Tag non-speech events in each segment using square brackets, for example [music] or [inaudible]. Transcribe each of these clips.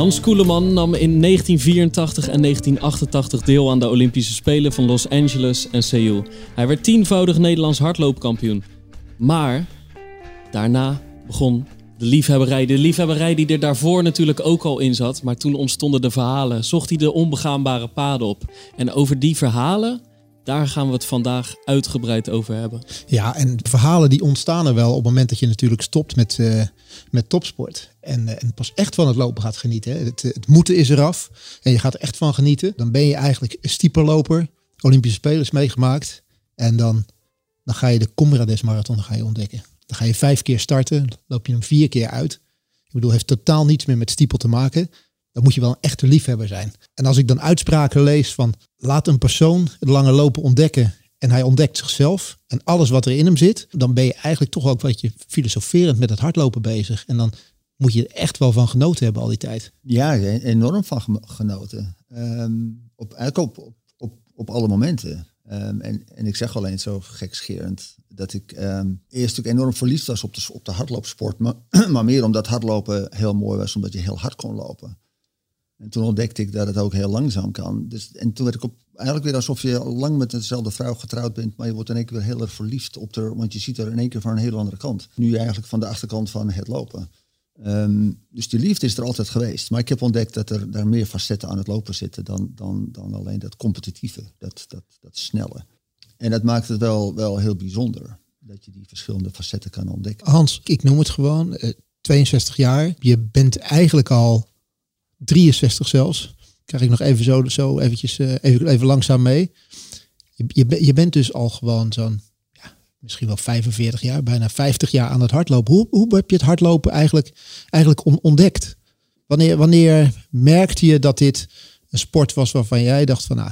Hans Koeleman nam in 1984 en 1988 deel aan de Olympische Spelen van Los Angeles en Seoul. Hij werd tienvoudig Nederlands hardloopkampioen. Maar daarna begon de liefhebberij. De liefhebberij die er daarvoor natuurlijk ook al in zat. Maar toen ontstonden de verhalen. Zocht hij de onbegaanbare paden op. En over die verhalen, daar gaan we het vandaag uitgebreid over hebben. Ja, en verhalen die ontstaan er wel op het moment dat je natuurlijk stopt met, eh, met topsport. En, eh, en pas echt van het lopen gaat genieten. Het, het moeten is eraf. En je gaat er echt van genieten. Dan ben je eigenlijk stieperloper. Olympische Spelers meegemaakt. En dan, dan ga je de Comrades Marathon ga je ontdekken. Dan ga je vijf keer starten. Loop je hem vier keer uit. Ik bedoel, heeft totaal niets meer met stiepel te maken. Dan moet je wel een echte liefhebber zijn. En als ik dan uitspraken lees van laat een persoon het lange lopen ontdekken en hij ontdekt zichzelf en alles wat er in hem zit, dan ben je eigenlijk toch ook wat je filosoferend met het hardlopen bezig. En dan moet je er echt wel van genoten hebben al die tijd. Ja, enorm van ge- genoten. Ehm, op, eigenlijk op, op, op, alle momenten. Ehm, en, en ik zeg alleen zo gekscherend dat ik ehm, eerst natuurlijk enorm verliefd was op de, op de hardloopsport. Maar, [clears throat] maar meer omdat hardlopen heel mooi was, omdat je heel hard kon lopen. En toen ontdekte ik dat het ook heel langzaam kan. Dus, en toen werd ik op, eigenlijk weer alsof je lang met dezelfde vrouw getrouwd bent, maar je wordt in één keer weer heel erg verliefd op haar, want je ziet haar in één keer van een hele andere kant. Nu eigenlijk van de achterkant van het lopen. Ehm, dus die liefde is er altijd geweest. Maar ik heb ontdekt dat er daar meer facetten aan het lopen zitten dan, dan, dan alleen dat competitieve, dat, dat, dat snelle. En dat maakt het wel, wel heel bijzonder, dat je die verschillende facetten kan ontdekken. Hans, ik noem het gewoon, eh, 62 jaar. Je bent eigenlijk al 63 zelfs. Krijg ik nog even zo, zo eventjes, eh, even, even langzaam mee. Je, je, je bent dus al gewoon zo'n, misschien wel 45 jaar, bijna 50 jaar aan het hardlopen. Hoe, hoe heb je het hardlopen eigenlijk, eigenlijk on- ontdekt? Wanneer, wanneer merkte je dat dit een sport was waarvan jij dacht van, nou,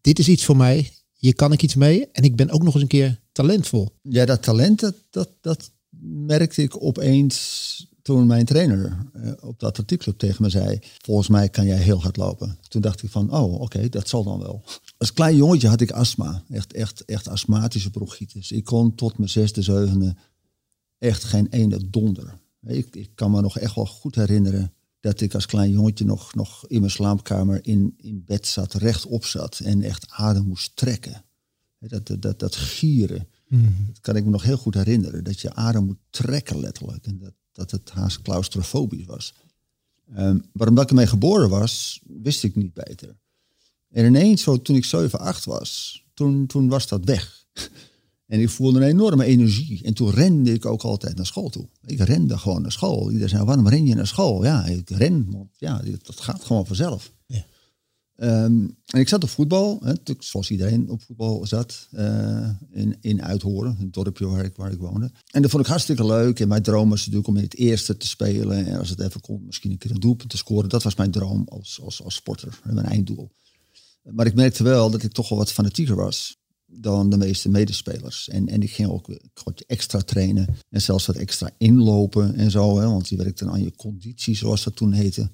dit is iets voor mij. Hier kan ik iets mee. En ik ben ook nog eens een keer talentvol. Ja, dat talent, dat, dat, dat merkte ik opeens toen mijn trainer eh, op de atletiekclub tegen me zei... volgens mij kan jij heel hard lopen. Toen dacht ik van, oh, oké, dat zal dan wel. Als klein jongetje had ik astma. Echt, echt, echt astmatische bronchitis. Ik kon tot mijn zesde, zevende echt geen ene donder. Ik, ik kan me nog echt wel goed herinneren dat ik als klein jongetje nog, nog in mijn slaapkamer in, in bed zat, rechtop zat en echt adem moest trekken. Dat, dat, dat, dat gieren, dat kan ik me nog heel goed herinneren. Dat je adem moet trekken letterlijk. En dat, dat het haast claustrofobisch was. Ehm maar omdat ik ermee geboren was, wist ik niet beter. En ineens, zo, toen ik 7, 8 was, toen, toen was dat weg. [laughs] En ik voelde een enorme energie. En toen rende ik ook altijd naar school toe. Ik rende gewoon naar school. Iedereen zei, waarom ren je naar school? Ja, ik ren, want ja, dat gaat gewoon vanzelf. Ehm, en ik zat op voetbal, hè, zoals iedereen op voetbal zat, eh, in, in Uithoren, het dorpje waar ik, waar ik woonde. En dat vond ik hartstikke leuk. En mijn droom was natuurlijk om in het eerste te spelen. En als het even kon, misschien een keer een doelpunt te scoren. Dat was mijn droom als, als, als sporter, mijn einddoel. Maar ik merkte wel dat ik toch wel wat fanatieker was dan de meeste medespelers. En, en ik ging ook extra trainen en zelfs wat extra inlopen en zo. Hè, want je werkte aan je conditie, zoals dat toen heette.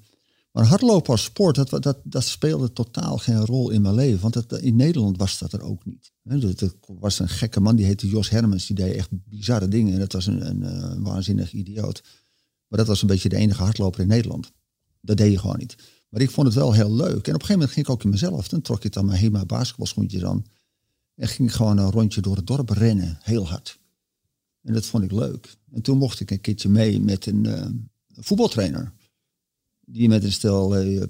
Maar hardlopen als sport, dat, dat, dat speelde totaal geen rol in mijn leven. Want dat, in Nederland was dat er ook niet. Er was een gekke man, die heette Jos Hermans. Die deed echt bizarre dingen. En dat was een, een, eh, waanzinnig idioot. Maar dat was een beetje de enige hardloper in Nederland. Dat deed je gewoon niet. Maar ik vond het wel heel leuk. En op een gegeven moment ging ik ook in mezelf. Dan trok ik dan mijn HEMA basketbalschoentjes aan. En ging gewoon een rondje door het dorp rennen. Heel hard. En dat vond ik leuk. En toen mocht ik een keertje mee met een eh, voetbaltrainer. Die met een stel eh, eh,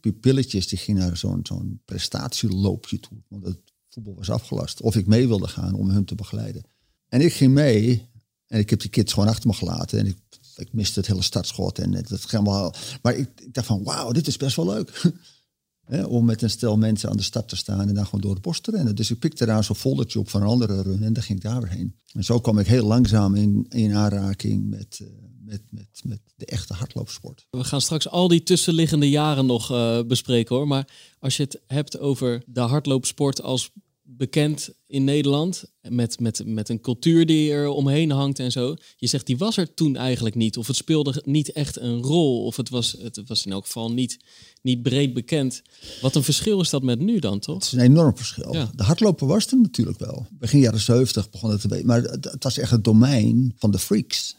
pupilletjes, die ging naar zo'n zo'n prestatieloopje toe. Want het voetbal was afgelast. Of ik mee wilde gaan om hem te begeleiden. En ik ging mee. En ik heb die kids gewoon achter me gelaten. En ik, ik miste het hele startschot. En het, wel, maar ik, dacht van, wauw, dit is best wel leuk. [laughs] Om met een stel mensen aan de start te staan en dan gewoon door het bos te rennen. Dus ik pikte daar zo'n foldertje op van een andere run en dan ging ik daar weer heen. En zo kwam ik heel langzaam in, in aanraking met, eh, met, met, met de echte hardloopsport. We gaan straks al die tussenliggende jaren nog uh, bespreken hoor. Maar als je het hebt over de hardloopsport als bekend in Nederland. Met, met, met een cultuur die er omheen hangt en zo. Je zegt, die was er toen eigenlijk niet. Of het speelde niet echt een rol. Of het was, het was in elk geval niet, niet breed bekend. Wat een verschil is dat met nu dan, toch? Het is een enorm verschil. De hardlopen was er natuurlijk wel. Begin jaren 70 begon het te weten. Maar het, was echt het domein van de freaks.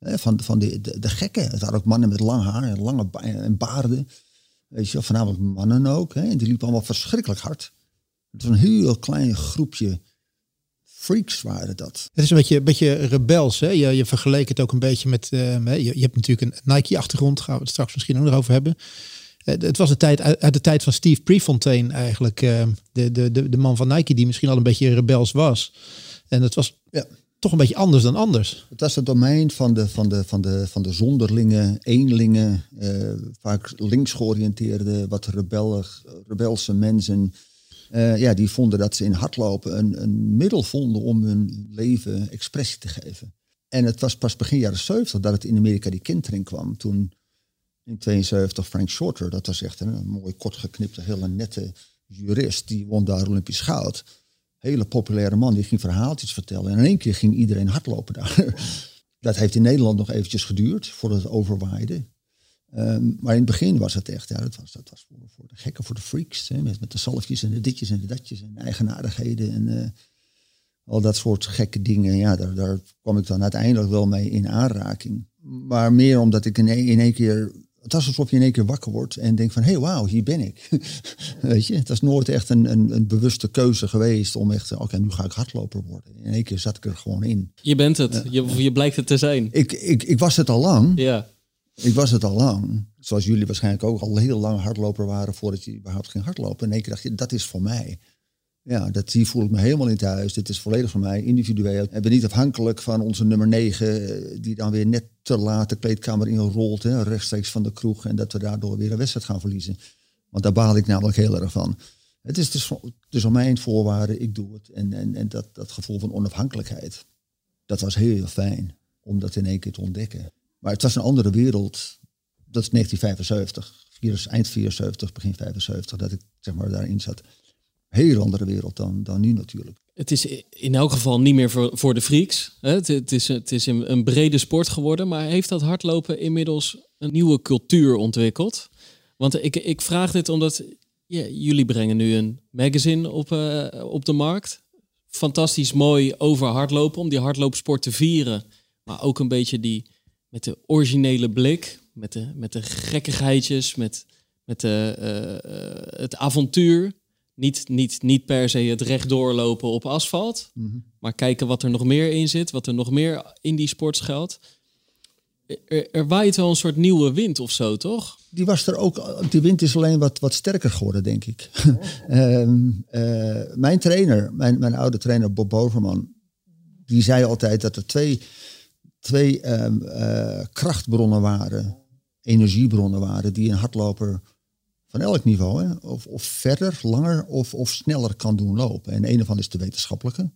Van, van de, de, de gekken. Het waren ook mannen met lang haar en lange en baarden. Weet je, voornamelijk mannen ook. Hè? En die liepen allemaal verschrikkelijk hard. Het was een heel klein groepje freaks waren dat. Het is een beetje, een beetje rebels. Hè? Je, je vergeleek het ook een beetje met... Uh, je, je, hebt natuurlijk een Nike-achtergrond. Gaan we het straks misschien ook nog over hebben. Uh, het was de tijd, uit de tijd van Steve Prefontaine eigenlijk. Uh, de, de, de, de man van Nike die misschien al een beetje rebels was. En het was ja. Toch een beetje anders dan anders. Het was het domein van de, van de, van de, van de zonderlingen, eenlingen. vaak links georiënteerde, wat rebellig, rebelse mensen uh, ja, die vonden dat ze in hardlopen een, een middel vonden om hun leven expressie te geven. En het was pas begin jaren 70 dat het in Amerika die kentering kwam. Toen in 72 Frank Shorter, dat was echt een, mooi kort geknipte, hele nette jurist, die won daar Olympisch goud. Hele populaire man, die ging verhaaltjes vertellen. En in één keer ging iedereen hardlopen daar. [laughs] Dat heeft in Nederland nog eventjes geduurd voordat het overwaaide. Um, maar in het begin was het echt, ja, dat was, dat was voor, de gekken, voor de freaks. Hè, met, met de zalfjes en de ditjes en de datjes en eigenaardigheden en uh, al dat soort gekke dingen. Ja, daar, daar kwam ik dan uiteindelijk wel mee in aanraking. Maar meer omdat ik in, in één keer, het was alsof je in één keer wakker wordt en denkt van, hé, hey, wauw, hier ben ik. [laughs] Weet je, het was nooit echt een, een, een bewuste keuze geweest om echt, oké, nu ga ik hardloper worden. In één keer zat ik er gewoon in. Je bent het, je, je blijkt het te zijn. Ik, ik, ik was het al lang. Ja. Ik was het al lang. Zoals jullie waarschijnlijk ook al heel lang hardloper waren voordat je überhaupt ging hardlopen. En één keer dacht je, dat is voor mij. Ja, dat, hier voel ik me helemaal in thuis. Dit is volledig voor mij, individueel. Ik ben niet afhankelijk van onze nummer 9, eh, die dan weer net te laat de kleedkamer inrolt, hè, rechtstreeks van de kroeg. En dat we daardoor weer een wedstrijd gaan verliezen. Want daar baal ik namelijk heel erg van. Het is dus, dus om mijn voorwaarden, ik doe het. En, en, en dat, dat gevoel van onafhankelijkheid, dat was heel fijn om dat in één keer te ontdekken. Maar het was een andere wereld. Dat is 1975, eind 74, begin 75, dat ik zeg maar daarin zat. Heel andere wereld dan, dan nu natuurlijk. Het is in elk geval niet meer voor, voor de freaks. Het, het, is, het is een, brede sport geworden, maar heeft dat hardlopen inmiddels een nieuwe cultuur ontwikkeld? Want ik, ik vraag dit omdat jullie brengen nu een magazine op, uh, op de markt. Fantastisch mooi over hardlopen, om die hardloopsport te vieren. Maar ook een beetje die, met de originele blik, met de, met de gekkigheidjes, met, met de, uh, het avontuur. Niet, niet, niet per se het rechtdoor lopen op asfalt, mhm. maar kijken wat er nog meer in zit, wat er nog meer in die sport schuilt. Er, er, waait wel een soort nieuwe wind of zo, toch? Die was er ook. Die wind is alleen wat, wat sterker geworden, denk ik. uh, [laughs] mijn trainer, mijn, mijn oude trainer Bob Boverman, die zei altijd dat er twee twee ehm, eh, krachtbronnen waren, energiebronnen waren, die een hardloper van elk niveau, hè, of, of verder, langer of, of sneller kan doen lopen. En een ervan is de wetenschappelijke,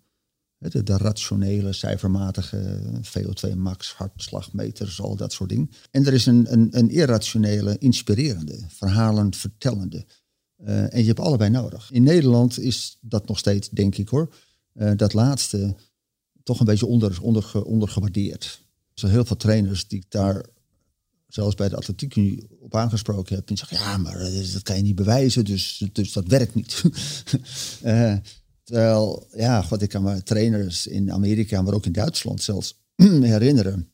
de, de rationele, cijfermatige, VO2 max, hartslagmeters, al dat soort dingen. En er is een, een, een irrationele, inspirerende, verhalend, vertellende. Uh, en je hebt allebei nodig. In Nederland is dat nog steeds, denk ik hoor, uh, dat laatste toch een beetje onder, onder, ondergewaardeerd. Er zijn heel veel trainers die daar zelfs bij de atletiek op aangesproken heb. En zeggen, ja, maar eh, dat kan je niet bewijzen, dus, dus dat werkt niet. uh, [laughs] terwijl, ja, wat ik kan me trainers in Amerika, maar ook in Duitsland zelfs [clears throat] herinneren.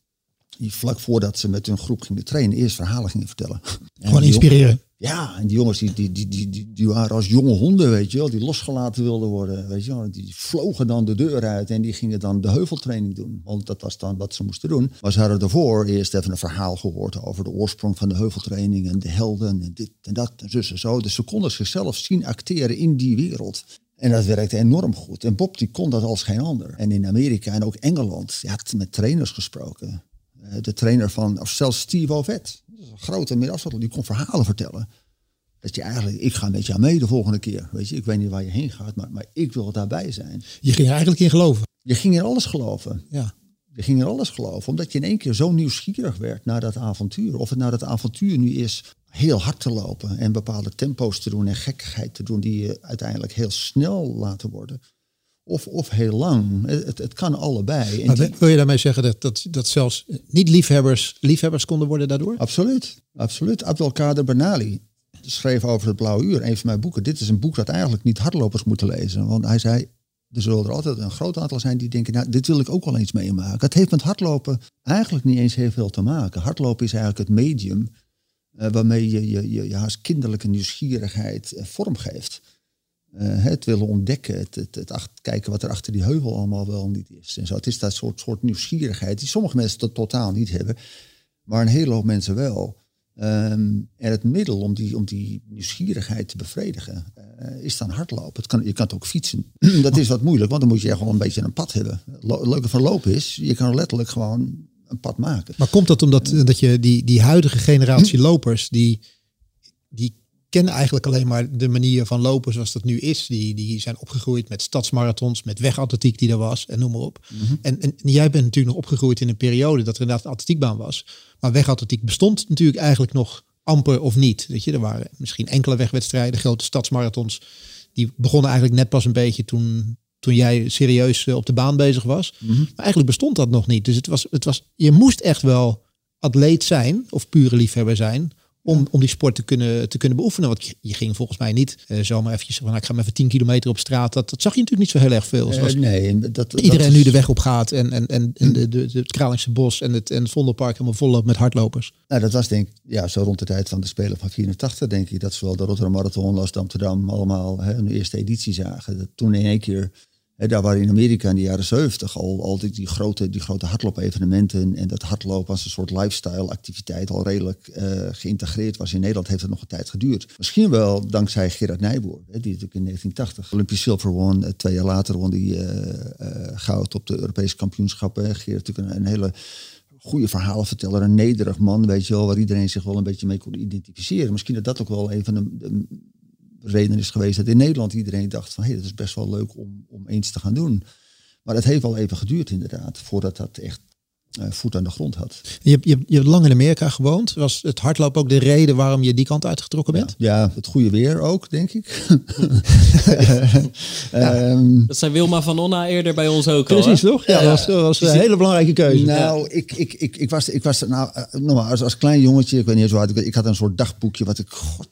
Die vlak voordat ze met hun groep gingen trainen, eerst verhalen gingen vertellen. [laughs] Gewoon inspireren. Ja, en die jongens die, die, die, die, die, waren als jonge honden, weet je wel, die losgelaten wilden worden. Weet je wel. Die vlogen dan de deur uit en die gingen dan de heuveltraining doen. Want dat was dan wat ze moesten doen. Maar ze hadden daarvoor eerst even een verhaal gehoord over de oorsprong van de heuveltraining en de helden en dit en dat en zus en zo. Dus ze konden zichzelf zien acteren in die wereld. En dat werkte enorm goed. En Bob die kon dat als geen ander. En in Amerika en ook Engeland, je had met trainers gesproken. Eh, de trainer van, of zelfs Steve Ovet, grote middenafstand, die kon verhalen vertellen. Dat je eigenlijk, ik ga met jou mee de volgende keer. Weet je, ik weet niet waar je heen gaat, maar, maar ik wil daarbij zijn. Je ging er eigenlijk in geloven. Je ging in alles geloven. Ja. Je ging er alles geloven, omdat je in één keer zo nieuwsgierig werd naar dat avontuur. Of het nou dat avontuur nu is heel hard te lopen en bepaalde tempo's te doen en gekkigheid te doen die je uiteindelijk heel snel laten worden. Of, of heel lang. Het, het kan allebei. En Maar die- wil je daarmee zeggen dat, dat, dat zelfs niet-liefhebbers liefhebbers konden worden daardoor? Absoluut, absoluut. Abdelkader Bernali schreef over het Blauwe Uur, een van mijn boeken. Dit is een boek dat eigenlijk niet hardlopers moeten lezen. Want hij zei, er zullen er altijd een groot aantal zijn die denken, nou, dit wil ik ook wel eens meemaken. Het heeft met hardlopen eigenlijk niet eens heel veel te maken. Hardlopen is eigenlijk het medium eh, waarmee je je, je, je haast kinderlijke nieuwsgierigheid eh, vorm Eh, het willen ontdekken, het, het, het kijken wat er achter die heuvel allemaal wel niet is. En zo. Het is dat soort, soort nieuwsgierigheid die sommige mensen tot, totaal niet hebben, maar een hele hoop mensen wel. Ehm, en het middel om die, om die nieuwsgierigheid te bevredigen eh, is dan hardlopen. Het kan, je kan het ook fietsen. [clears throat] dat is wat moeilijk, want dan moet je wel een beetje een pad hebben. Het leuke van lopen is, je kan letterlijk gewoon een pad maken. Maar komt dat omdat dat je die, die huidige generatie [clears throat] lopers, die, die kennen eigenlijk alleen maar de manier van lopen zoals dat nu is. Die, die zijn opgegroeid met stadsmarathons, met wegatletiek die er was en noem maar op. en, en jij bent natuurlijk nog opgegroeid in een periode dat er inderdaad een atletiekbaan was. Maar wegatletiek bestond natuurlijk eigenlijk nog amper of niet. Weet je, er waren misschien enkele wegwedstrijden, grote stadsmarathons. Die begonnen eigenlijk net pas een beetje toen, toen jij serieus eh, op de baan bezig was. Maar eigenlijk bestond dat nog niet. Dus het was, het was, je moest echt wel atleet zijn of pure liefhebber zijn om, om die sport te kunnen, te kunnen beoefenen. Want je, je ging volgens mij niet eh, zomaar eventjes van, nou, ik ga maar even 10 kilometer op straat. Dat, dat zag je natuurlijk niet zo heel erg veel. Zoals Eh, nee, dat, dat iedereen is- nu de weg op gaat en, en, en, en de, de, de, het Kralingse Bos en het, en het Vondelpark helemaal vol met hardlopers. Nou, dat was denk ik ja, zo rond de tijd van de Spelen van 84, denk ik. Dat zowel de Rotterdam Marathon als de Amsterdam allemaal hè, hun eerste editie zagen. Dat toen in één keer, daar waren in Amerika in de jaren 70 al, al die, grote, die grote hardloop-evenementen. En dat hardlopen als een soort lifestyle-activiteit al redelijk eh, geïntegreerd was. In Nederland heeft het nog een tijd geduurd. Misschien wel dankzij Gerard Nijboer, die natuurlijk in 1980 Olympisch zilver won. Eh, Twee jaar later won die eh, goud op de Europese kampioenschappen. Gerard natuurlijk een, hele goede verhalenverteller, een nederig man, weet je wel, waar iedereen zich wel een beetje mee kon identificeren. Misschien dat dat ook wel een van de redenen is geweest dat in Nederland iedereen dacht van hé, hey, dat is best wel leuk om, om eens te gaan doen. Maar het heeft wel even geduurd inderdaad, voordat dat echt eh, voet aan de grond had. Je, hebt- je, hebt- je hebt lang in Amerika gewoond. Was het hardlopen ook de reden waarom je die kant uitgetrokken bent? Ja, het goede weer ook, denk ik. [laughs] Ehm, Dat zei Wilma van Onna eerder bij ons ook al. hè? Precies, toch? Ja, dat was, dat was een hele belangrijke keuze. Nou, ik, ik, ik, ik was, ik was nou, nogmaals, als, als klein jongetje, ik weet niet eens hoe oud ik ik had een soort dagboekje wat ik, god,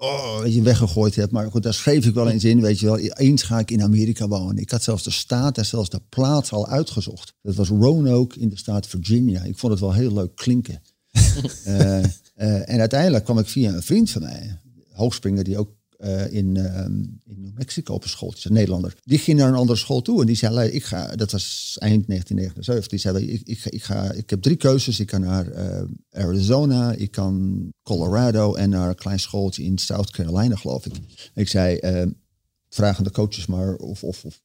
oh, weet je, weggegooid heb. Maar goed, daar schreef ik wel eens in, weet je wel. Eens ga ik in Amerika wonen. Ik had zelfs de staat en zelfs de plaats al uitgezocht. Dat was Roanoke in de staat Virginia. Ik vond het wel heel leuk klinken. [laughs] Eh, eh, en uiteindelijk kwam ik via een vriend van mij, hoogspringer die ook eh, in, ehm, in New Mexico op een schooltje, een Nederlander. Die ging naar een andere school toe en die zei, "Lei, ik ga, dat was eind 1979, die zei, ik, ik, ga, ik, heb drie keuzes. Ik kan naar eh, Arizona, ik kan Colorado en naar een klein schooltje in South Carolina, geloof ik. Ik zei, eh, vragen de coaches maar of, of, of.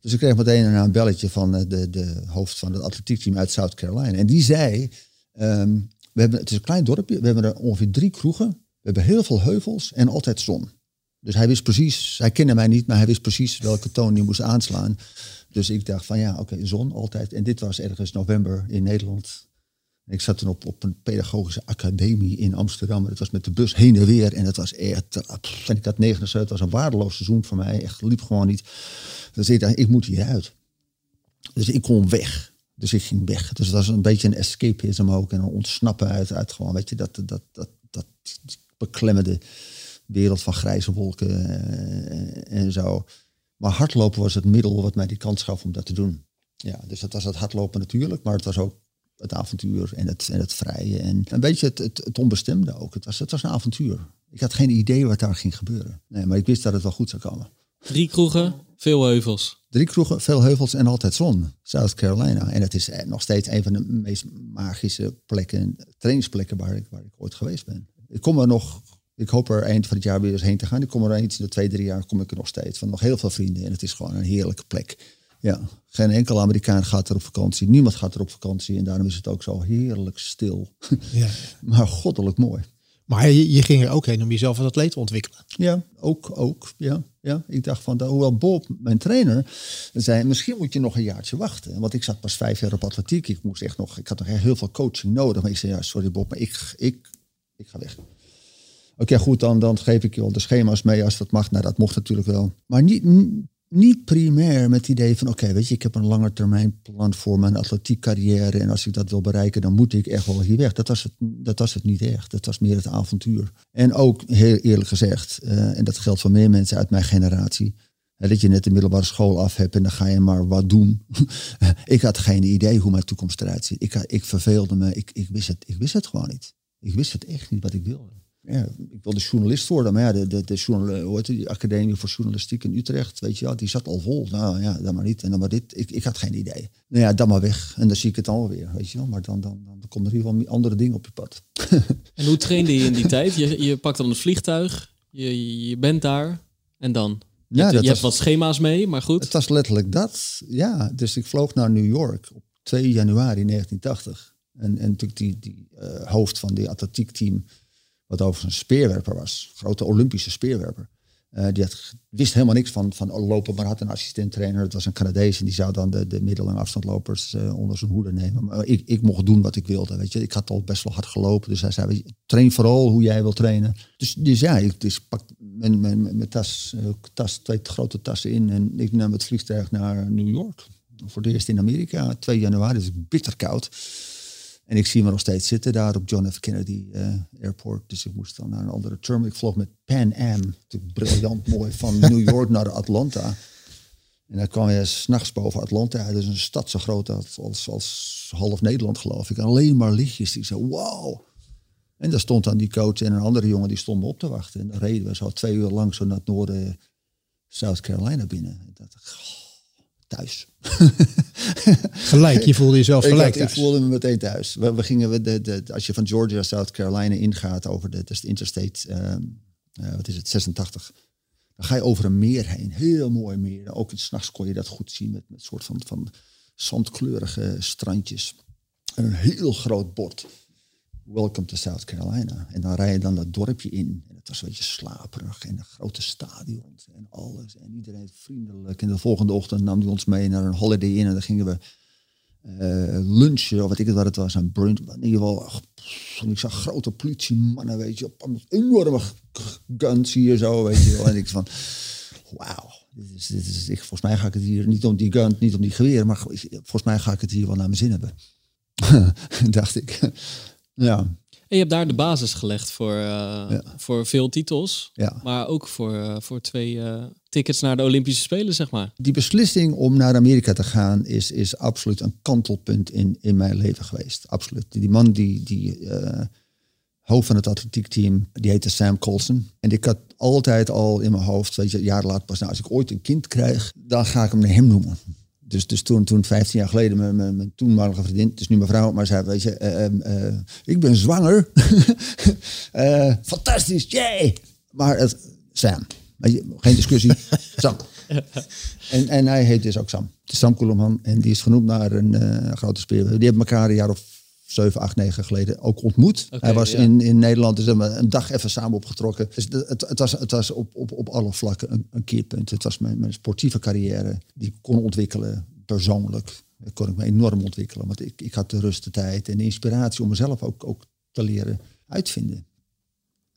Dus ik kreeg meteen een belletje van eh, de, de hoofd van het atletiekteam uit South Carolina. En die zei, ehm, we hebben, het is een klein dorpje, we hebben er ongeveer drie kroegen. We hebben heel veel heuvels en altijd zon. Dus hij wist precies, hij kende mij niet, maar hij wist precies welke toon hij moest aanslaan. Dus ik dacht van ja, oké, zon altijd. En dit was ergens november in Nederland. Ik zat toen op, op een pedagogische academie in Amsterdam. Het was met de bus heen en weer. En het was echt, pff, en ik had 79, het was een waardeloos seizoen voor mij. Echt, liep gewoon niet. Dus ik dacht, ik moet hieruit. Dus ik kon weg. Dus ik ging weg. Dus dat was een beetje een escapism ook. En een ontsnappen uit, uit gewoon, weet je, dat, dat, dat, dat beklemmende wereld van grijze wolken eh, en zo. Maar hardlopen was het middel wat mij die kans gaf om dat te doen. Ja, dus dat was het hardlopen natuurlijk, maar het was ook het avontuur en het, en het vrije. En een beetje het, het, het onbestemde ook. Het was, het was een avontuur. Ik had geen idee wat daar ging gebeuren. Nee, maar ik wist dat het wel goed zou komen. Drie kroegen, veel heuvels. Drie kroegen, veel heuvels en altijd zon. South Carolina. En het is eh, nog steeds een van de meest magische plekken, trainingsplekken waar ik, waar ik ooit geweest ben. Ik kom er nog, ik hoop er eind van het jaar weer eens heen te gaan. Ik kom er eens in de twee, drie jaar kom ik er nog steeds. Van nog heel veel vrienden. En het is gewoon een heerlijke plek. Ja, geen enkel Amerikaan gaat er op vakantie. Niemand gaat er op vakantie. En daarom is het ook zo heerlijk stil. Ja. [laughs] maar goddelijk mooi. Maar je, ging er ook heen om jezelf als atleet te ontwikkelen. Ja, ook, ook. Ja, ja. Ik dacht van, hoewel Bob, mijn trainer, zei, misschien moet je nog een jaartje wachten. Want ik zat pas vijf jaar op atletiek. Ik moest echt nog, ik had nog heel veel coaching nodig. Maar ik zei, ja, sorry Bob, maar ik, ik, ik ga weg. Oké, goed, dan, dan geef ik je al de schema's mee als dat mag. Nou, dat mocht natuurlijk wel. Maar niet, niet primair met het idee van, oké, weet je, ik heb een lange termijn plan voor mijn atletiek carrière. En als ik dat wil bereiken, dan moet ik echt wel hier weg. Dat was het, dat was het niet echt. Dat was meer het avontuur. En ook, heel eerlijk gezegd, uh, en dat geldt voor meer mensen uit mijn generatie. dat je net de middelbare school af hebt en dan ga je maar wat doen. [laughs] ik had geen idee hoe mijn toekomst eruit ziet. Ik, ik verveelde me. Ik, ik, wist het, ik wist het gewoon niet. Ik wist het echt niet wat ik wilde ja, ik wilde journalist worden, maar ja, de, de, de, journal, die Academie voor Journalistiek in Utrecht, weet je wel, die zat al vol. Nou ja, dan maar niet en dan maar dit. Ik, ik had geen idee. Nou ja, dan maar weg. En dan zie ik het alweer, weet je wel. Maar dan, dan, dan komen er in ieder geval andere dingen op je pad. [laughs] en hoe trainde je in die tijd? Je, je pakt dan een vliegtuig, je, je bent daar en dan? Je, ja, hebt, je hebt wat schema's mee, maar goed. Het was letterlijk dat, ja. Dus ik vloog naar New York op 2 januari 1980. En, en natuurlijk die, die uh, hoofd van die atletiekteam wat overigens een speerwerper was. Grote Olympische speerwerper. Uh, die had, wist helemaal niks van, van lopen, maar had een assistent-trainer. Het was een Canadees en die zou dan de, de middellange afstandlopers uh, onder zijn hoede nemen. Maar ik, ik mocht doen wat ik wilde. Weet je. Ik had al best wel hard gelopen. Dus hij zei, train vooral hoe jij wil trainen. Dus, dus ja, ik dus pak mijn, mijn, tas, uh, tas, twee grote tassen in en ik nam het vliegtuig naar New York. Voor het eerst in Amerika, 2 januari, dus bitter koud. En ik zie me nog steeds zitten daar op John F. Kennedy uh, Airport. Dus ik moest dan naar een andere terminal. Ik vloog met Pan Am, briljant mooi, van [laughs] New York naar Atlanta. En dan kwam je s'nachts boven Atlanta. Dat is een stad zo groot als, als, half Nederland, geloof ik. alleen maar lichtjes. Ik zei, wow. En daar stond dan die coach en een andere jongen die stonden op te wachten. En dan reden we zo twee uur lang zo naar het noorden South Carolina binnen. En dat, thuis. [laughs] gelijk, je voelde jezelf gelijk ik, ik, voelde me meteen thuis. We, we gingen, we de, de, als je van Georgia, South Carolina ingaat over de, de interstate, uh, wat is het, 86. Dan ga je over een meer heen, heel mooi meer. Ook s'nachts kon je dat goed zien met, met soort van, van zandkleurige strandjes. En een heel groot bord. Welcome to South Carolina. En dan rij je dan dat dorpje in. Het was een beetje slaperig. En een grote stadion en alles. En iedereen vriendelijk. En de volgende ochtend nam hij ons mee naar een holiday in. En dan gingen we uh, lunchen, of wat ik het wat het was, aan brunch. In ieder geval, en ik zag grote politiemannen, weet je, op enorme guns hier zo, weet je wel. En ik van, wauw. Dit is, dit is, ik, volgens mij ga ik het hier niet om die gun, niet om die geweer, maar volgens mij ga ik het hier wel naar mijn zin hebben. [laughs] dacht ik. Ja. En je hebt daar de basis gelegd voor, uh, voor veel titels, ja. maar ook voor, uh, voor twee uh, tickets naar de Olympische Spelen, zeg maar. Die beslissing om naar Amerika te gaan is, is absoluut een kantelpunt in, in mijn leven geweest. Absoluut. Die man die, die hoofd van het atletiekteam, die heette Sam Colson. En ik had altijd al in mijn hoofd, weet je, jaren later pas, nou, als ik ooit een kind krijg, dan ga ik hem naar hem noemen. Dus, dus toen, toen, 15 jaar geleden, mijn, mijn, mijn toenmalige vriendin, het is nu mijn vrouw, maar zei, weet je, uh, uh, ik ben zwanger. uh, [laughs] fantastisch, yay! Maar het, Sam, geen discussie, [laughs] Sam. En, en hij heet dus ook Sam. Sam Koeleman en die is genoemd naar een grote speler. Die hebben elkaar een jaar of 7, 8, 9 geleden ook ontmoet. Okay, hij was ja. in, in Nederland, dus hebben een dag even samen opgetrokken. Dus het, het, was, het was op, op, op alle vlakken een, een keerpunt. Het was mijn, mijn sportieve carrière die ik kon ontwikkelen, persoonlijk. Dat kon ik me enorm ontwikkelen, want ik, ik had de rust, de tijd en de inspiratie om mezelf ook, ook te leren uitvinden.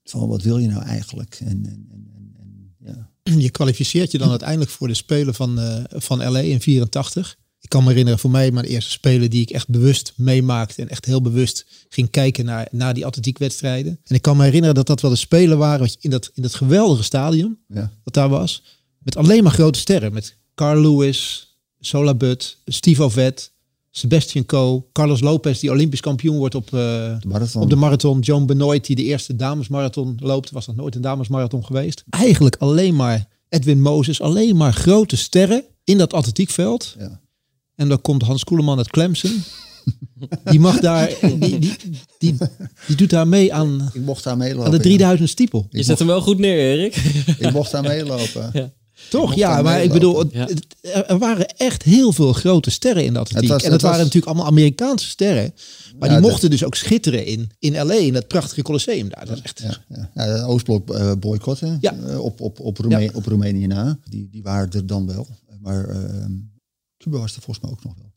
Van wat wil je nou eigenlijk? En, en, en, en ja. Je kwalificeert je dan uiteindelijk voor de Spelen van, uh, van LA in 84 ik kan me herinneren voor mij mijn eerste spelen die ik echt bewust meemaakte en echt heel bewust ging kijken naar, naar die atletiekwedstrijden. En ik kan me herinneren dat dat wel de spelen waren in dat, in dat geweldige stadion ja. dat daar was. Met alleen maar grote sterren. Met Carl Lewis, Sola Butt, Steve Ovet, Sebastian Coe, Carlos Lopez die Olympisch kampioen wordt op, uh, de, marathon. op de marathon. Joan Benoit die de eerste damesmarathon loopt. Was nog nooit een damesmarathon geweest. Eigenlijk alleen maar Edwin Moses, alleen maar grote sterren in dat atletiekveld. Ja. En dan komt Hans Koeleman uit Clemson. Die mag daar, [laughs] die, die, die, die doet daar mee aan, ik mocht daar meelopen, aan de 3000 stiepel. Je zet hem wel goed neer, Erik. [laughs] Ik mocht daar meelopen. Ja. Toch? Ja, maar ik bedoel, er waren echt heel veel grote sterren in de atletiek. en het het waren was- natuurlijk allemaal Amerikaanse sterren. Maar Ja, die dat- mochten dus ook schitteren in, in L.A. in dat prachtige Colosseum daar. Dat is echt... Ja, ja. ja, de Oostblok eh, boycotten Ja. eh, op, op, op, Roeme- op Roemenië na. Die, die waren er dan wel. Maar eh, Cuba was er volgens mij ook nog wel.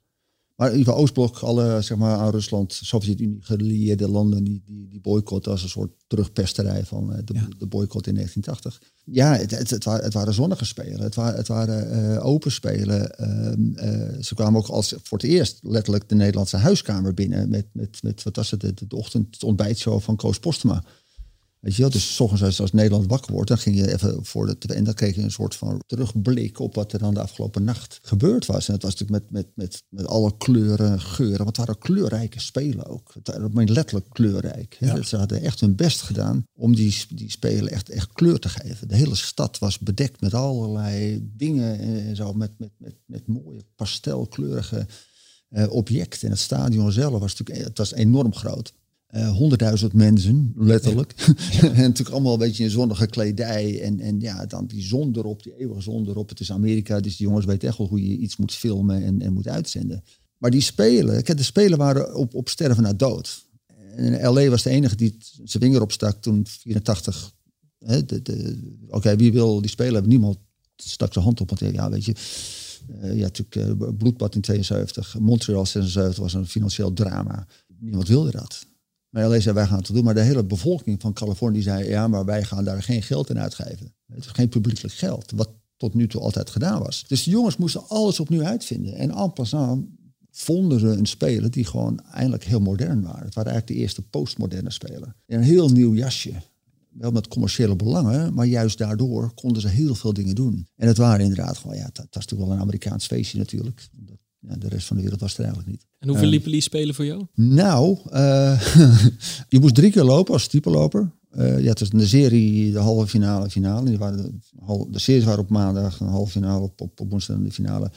Maar in ieder geval Oostblok, alle zeg maar, aan Rusland, Sovjet-Unie gelieerde landen, die, die, die boycotten als een soort terugpesterij van eh, de, de boycott in 1980. Ja, het, het, het, waren, het waren zonnige spelen. Het waren, het waren eh, open spelen. Ehm, eh, ze kwamen ook als voor het eerst letterlijk de Nederlandse huiskamer binnen met, met, met wat was het, de, de ochtend, het ontbijtshow van Koos Postema. Weet je wel, dus 's ochtends als, als Nederland wakker wordt, dan ging je even voor de en dan kreeg je een soort van terugblik op wat er dan de afgelopen nacht gebeurd was. En het was natuurlijk met, met, met, met alle kleuren, geuren, want het waren kleurrijke spelen ook. Het waren letterlijk kleurrijk. hè. Ze hadden echt hun best gedaan om die, die spelen echt, echt kleur te geven. De hele stad was bedekt met allerlei dingen en zo, met, met, met, met mooie pastelkleurige eh, objecten. En het stadion zelf was natuurlijk het was enorm groot. Eh, Honderdduizend mensen, letterlijk. [laughs] en natuurlijk allemaal een beetje in zonnige kledij. En, en ja, dan die zon erop, die eeuwige zon erop. Het is Amerika, dus die jongens weten echt wel hoe je iets moet filmen en, en moet uitzenden. Maar die spelen, kijk, de spelen waren op, op sterven na dood. En LA was de enige die zijn vinger opstak toen 84. hè, de- de- Oké, wie wil die spelen hebben? Niemand stak zijn hand op. Want ja, weet je, eh, ja, natuurlijk eh, bloedbad in 72. Montreal 76 was een financieel drama. Niemand wilde dat. Maar LA zei, wij gaan het doen. Maar de hele bevolking van Californië zei, ja, maar wij gaan daar geen geld in uitgeven. Het is geen publiekelijk geld, wat tot nu toe altijd gedaan was. Dus de jongens moesten alles opnieuw uitvinden. En en passant vonden ze een speler die gewoon eindelijk heel modern waren. Het waren eigenlijk de eerste postmoderne speler. In een heel nieuw jasje. Wel met commerciële belangen, maar juist daardoor konden ze heel veel dingen doen. En het waren inderdaad gewoon, ja, dat, dat is natuurlijk wel een Amerikaans feestje natuurlijk. Ja, de rest van de wereld was er eigenlijk niet. En hoeveel liepen die spelen voor jou? Nou, eh, [laughs] je moest drie keer lopen als typeloper. Eh ja, het is een serie, de halve finale, finale. Die waren de, de series waren op maandag, een halve finale op, op, op woensdag en de finale.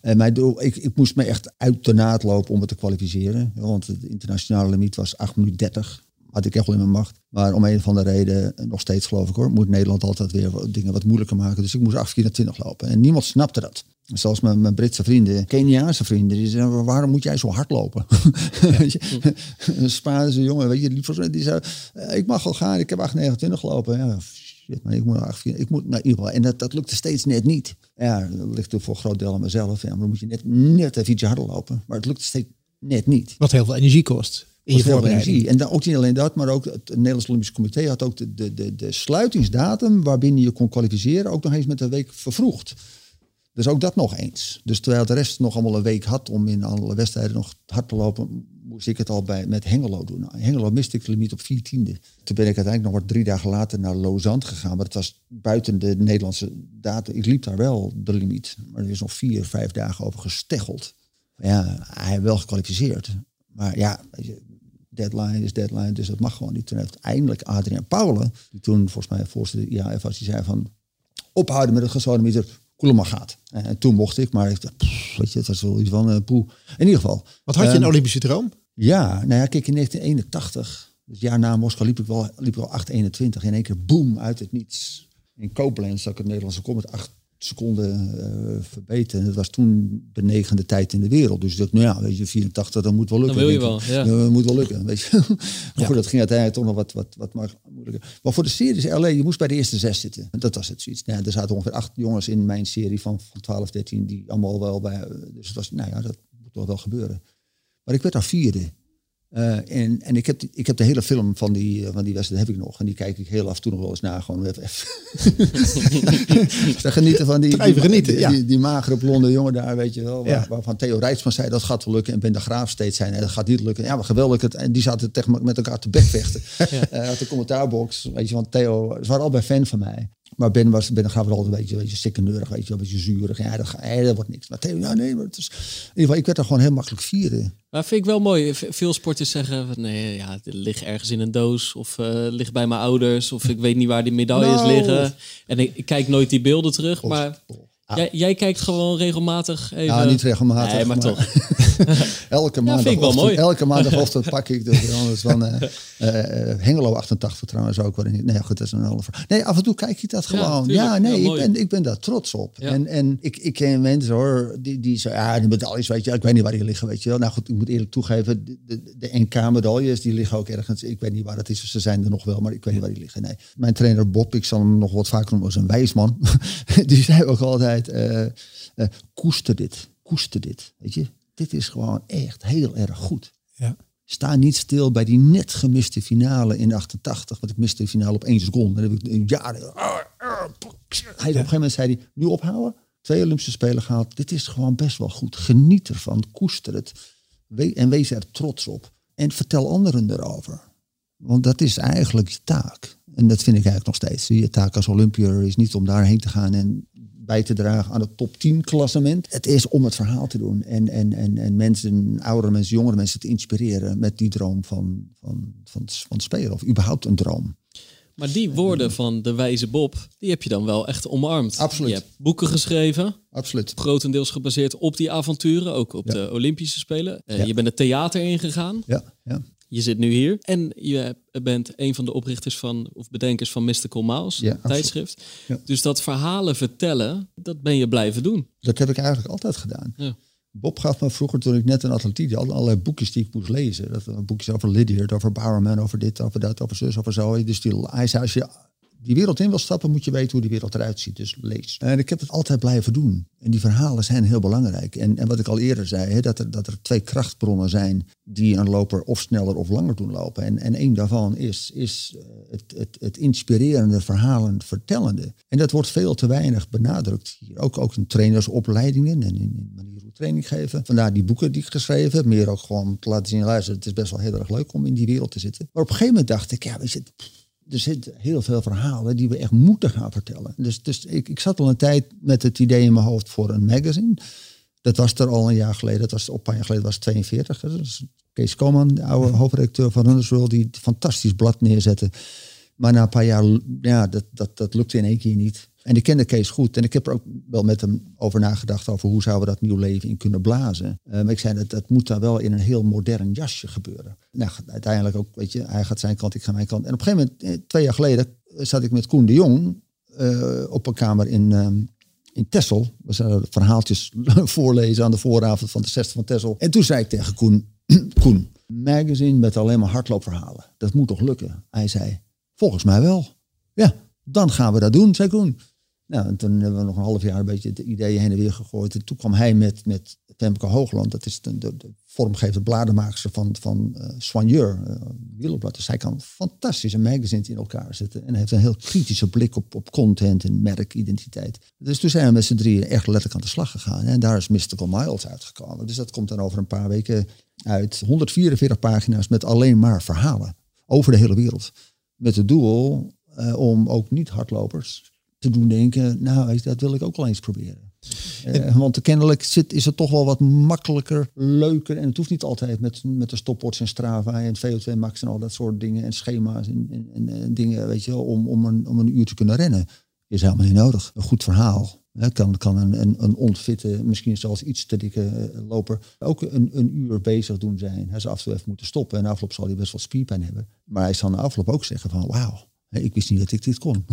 En mijn doel, ik, ik moest me echt uit de naad lopen om het te kwalificeren. Want het internationale limiet was 8 minuten 30. Had ik echt wel in mijn macht. Maar om een of andere reden, nog steeds geloof ik hoor, moet Nederland altijd weer wat dingen wat moeilijker maken. Dus ik moest 8 keer naar 20 lopen. En niemand snapte dat. Zelfs mijn, mijn Britse vrienden, Keniaanse vrienden, die zeiden, waarom moet jij zo hard lopen? [laughs] Een Spaanse jongen, weet je, die, die zei, "Eh, ik mag wel gaan, ik heb 8,29 gelopen. Ja, shit, maar ik moet, 8, ik moet nou, in ieder geval. En dat, dat lukte steeds net niet. Ja, dat ligt natuurlijk voor een groot deel aan mezelf. Ja, maar dan moet je net, net even ietsje harder lopen. Maar het lukte steeds net niet. Wat heel veel energie kost in je voorbereiding. En dan ook niet alleen dat, maar ook het Nederlands Olympisch Comité had ook de, de, de, de sluitingsdatum waarbinnen je kon kwalificeren ook nog eens met een week vervroegd. Dus ook dat nog eens. Dus terwijl de rest nog allemaal een week had om in alle wedstrijden nog hard te lopen, moest ik het al bij, met Hengelo doen. Nou, Hengelo miste ik de limiet op 14e. Toen ben ik uiteindelijk nog maar drie dagen later naar Lausanne gegaan. Maar het was buiten de Nederlandse datum. Ik liep daar wel de limiet. Maar er is nog vier, vijf dagen over gesteggeld. Ja, hij heeft wel gekwalificeerd. Maar ja, deadline is deadline, dus dat mag gewoon niet. Toen heeft eindelijk Adriaan Pauwelen, die toen volgens mij voorzitter IAF was, die zei van ophouden met het gesodemieter, Koelema gaat. En, en toen mocht ik, maar ik dacht, pff, weet je, het was wel iets van uh, poe. In ieder geval. Wat had je Ehm, een Olympische droom? Ja, nou ja, kijk, in 1981, dus jaar na Moskou, liep ik wel, liep ik wel 8,21. In één keer, boom, uit het niets. In Koblenz zag ik het Nederlandse kom met acht seconden eh verbeterd. En dat was toen de negende tijd in de wereld. Dus ik dacht, nou ja, weet je, 84, dat moet wel lukken. Dan wil je wel, ja. dat moet wel lukken, weet je. [laughs] maar goed, dat ging uiteindelijk toch nog wat, wat, wat maar moeilijker. Maar voor de series LA, je moest bij de eerste zes zitten. Dat was het zoiets. Nou, ja, er zaten ongeveer acht jongens in mijn serie van, van 12, 13, die allemaal wel bij... Dus het was, nou ja, dat moet wel wel gebeuren. Maar ik werd daar vierde. Eh, en en ik, heb ik heb de hele film van die, eh, van die wedstrijd heb ik nog. En die kijk ik heel af en toe nog wel eens na. Gewoon even. [laughs] Te genieten van die, Even die, genieten, die, ja. die, die magere blonde jongen daar, weet je wel. Waar, Ja. Waarvan Theo Rijtsman zei dat gaat wel lukken. En Ben de Graaf steeds zei nee, dat gaat niet lukken. Ja, maar geweldig. Het, en die zaten tegen me- met elkaar te bekvechten. Eh, uit de commentaarbox. Weet je, want Theo, ze waren allebei fan van mij. Maar Ben, was, ben was altijd een beetje, een beetje sikkeneurig, weet je, een beetje zuurig. Ja, dat, eh, dat wordt niks. Maar Theo, ja, nee, maar het is... In ieder geval, ik werd er gewoon heel makkelijk vierde. Maar vind ik wel mooi. Veel sporters zeggen, nee, ja, het ligt ergens in een doos. Of eh ligt bij mijn ouders. Of ik weet niet waar die medailles Nou. liggen. En ik, ik kijk nooit die beelden terug. Maar Jij, jij kijkt gewoon regelmatig even... Nou, niet regelmatig. Nee, maar, toch. [laughs] elke Ja, vind ik wel maandagochtend, mooi. elke maandagochtend [laughs] pak ik de anders van eh, eh, eh, Hengelo 88 trouwens ook. Waarin, nee, goed, dat is een vraag. Nee, af en toe kijk je dat Ja, gewoon. Ja, nee, Ja, ik, ben, ik ben daar trots op. Ja. En, en ik, ik ken mensen hoor, die, die zeggen, ja, die medailles, weet je, ik weet niet waar die liggen, weet je wel. Nou goed, ik moet eerlijk toegeven, de, de, de NK-medailles, die liggen ook ergens. Ik weet niet waar het is, ze zijn er nog wel, maar ik weet niet waar die liggen. Nee. Mijn trainer Bob, ik zal hem nog wat vaker noemen als een wijsman, [laughs] die zei ook altijd, eh, eh, koester dit, koester dit, weet je. Dit is gewoon echt heel erg goed. Ja. Sta niet stil bij die net gemiste finale in 88. Want ik miste de finale op één seconde. Dan heb ik een jaar. Hij, op een gegeven moment zei hij: Nu ophouden. Twee Olympische Spelen gehaald. Dit is gewoon best wel goed. Geniet ervan. Koester het. We- en wees er trots op. En vertel anderen erover. Want dat is eigenlijk je taak. En dat vind ik eigenlijk nog steeds. Je taak als Olympiër is niet om daarheen te gaan en bij te dragen aan het top 10 klassement. Het is om het verhaal te doen. En, en, en, en mensen, oudere mensen, jongere mensen te inspireren met die droom van, van, van, van spelen. Of überhaupt een droom. Maar die woorden van de wijze Bob, die heb je dan wel echt omarmd. Absoluut. Je hebt boeken geschreven, Absoluut. grotendeels gebaseerd op die avonturen, ook op Ja. de Olympische Spelen. Eh, Ja. Je bent het theater ingegaan. Ja, ja. Je zit nu hier en je bent een van de oprichters van, of bedenkers van Mystical Mouse, Ja, tijdschrift. Ja. Dus dat verhalen vertellen, dat ben je blijven doen. Dat heb ik eigenlijk altijd gedaan. Ja. Bob gaf me vroeger, toen ik net een atletiek had, allerlei boekjes die ik moest lezen. Dat boekjes over Lydiard, over Bowerman, over dit, over dat, over zus, over zo. Dus die, hij zei, als je die wereld in wil stappen, moet je weten hoe die wereld eruit ziet. Dus lees. En ik heb het altijd blijven doen. En die verhalen zijn heel belangrijk. En, en wat ik al eerder zei, hè, dat, er, dat er twee krachtbronnen zijn die een loper of sneller of langer doen lopen. En, en één daarvan is, is eh, het, het, het inspirerende, verhalen vertellende. En dat wordt veel te weinig benadrukt hier. Ook, ook in trainersopleidingen en in, manier hoe training geven. Vandaar die boeken die ik geschreven heb. Meer ook gewoon te laten zien, luister, het is best wel heel erg leuk om in die wereld te zitten. Maar op een gegeven moment dacht ik, ja, weet je, er zitten heel veel verhalen die we echt moeten gaan vertellen. Dus, dus ik, ik zat al een tijd met het idee in mijn hoofd voor een magazine. Dat was er al een jaar geleden. Dat was, op een paar jaar geleden was het 42. hè. Dus Kees Koman, de oude hoofdredacteur van Runners World, die een fantastisch blad neerzette. Maar na een paar jaar, ja, dat, dat, dat lukte in één keer niet. En ik kende Kees goed. En ik heb er ook wel met hem over nagedacht over hoe zouden we dat nieuw leven in kunnen blazen. Eh, maar ik zei, dat, dat moet dan wel in een heel modern jasje gebeuren. Nou, uiteindelijk ook, weet je, hij gaat zijn kant, ik ga mijn kant. En op een gegeven moment, eh, twee jaar geleden, zat ik met Koen de Jong eh, op een kamer in, ehm, in Tessel. We zouden verhaaltjes [laughs] voorlezen aan de vooravond van de 60 van Tessel. En toen zei ik tegen Koen, [clears throat] Koen, magazine met alleen maar hardloopverhalen. Dat moet toch lukken? Hij zei, volgens mij wel. Ja, dan gaan we dat doen, zei Koen. Nou, en toen hebben we nog een half jaar een beetje de ideeën heen en weer gegooid. En toen kwam hij met, met Femke Hoogland. Dat is de, de, de van, van eh Soigneur, uh, wielerblad. Dus hij kan fantastische magazines in elkaar zetten. En heeft een heel kritische blik op, op content en merkidentiteit. Dus toen zijn we met z'n drieën echt letterlijk aan de slag gegaan. En daar is Mystical Miles uitgekomen. Dus dat komt dan over een paar weken uit. 144 pagina's met alleen maar verhalen over de hele wereld. Met het doel uh, om ook niet-hardlopers te doen denken, nou, dat wil ik ook wel eens proberen. Uh, want kennelijk zit, is het toch wel wat makkelijker, leuker. En het hoeft niet altijd met, met de stopwatch en Strava en VO2 Max en al dat soort dingen. En schema's en, en, en, en dingen, weet je wel, om, om, een, om een uur te kunnen rennen. Is helemaal niet nodig. Een goed verhaal. Kan, kan een, een, een onfitte, misschien zelfs iets te dikke uh, loper ook een, een uur bezig doen zijn. Hij zou af en toe even moeten stoppen. En afloop zal hij best wel spierpijn hebben. Maar hij zal na afloop ook zeggen van wauw. Ik wist niet dat ik dit kon.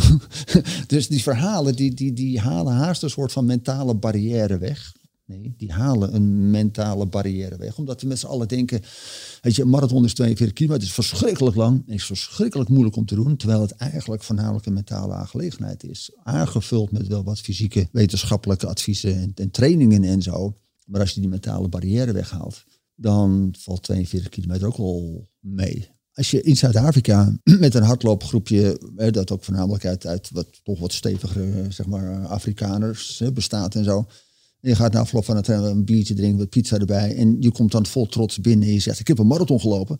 [laughs] dus die verhalen die, die, die halen haast een soort van mentale barrière weg. Nee, die halen een mentale barrière weg. Omdat we met z'n allen denken, weet je, marathon is 42 kilometer, is verschrikkelijk lang, is verschrikkelijk moeilijk om te doen. Terwijl het eigenlijk voornamelijk een mentale aangelegenheid is. Aangevuld met wel wat fysieke wetenschappelijke adviezen en, en trainingen en zo. Maar als je die mentale barrière weghaalt, dan valt 42 kilometer ook wel mee. Als je in Zuid-Afrika [clears throat] met een hardloopgroepje, dat ook voornamelijk uit, uit wat, toch wat stevigere zeg maar, Afrikaners bestaat en zo. En je gaat na afloop van het een biertje drinken met pizza erbij. En je komt dan vol trots binnen en je zegt, ik heb een marathon gelopen.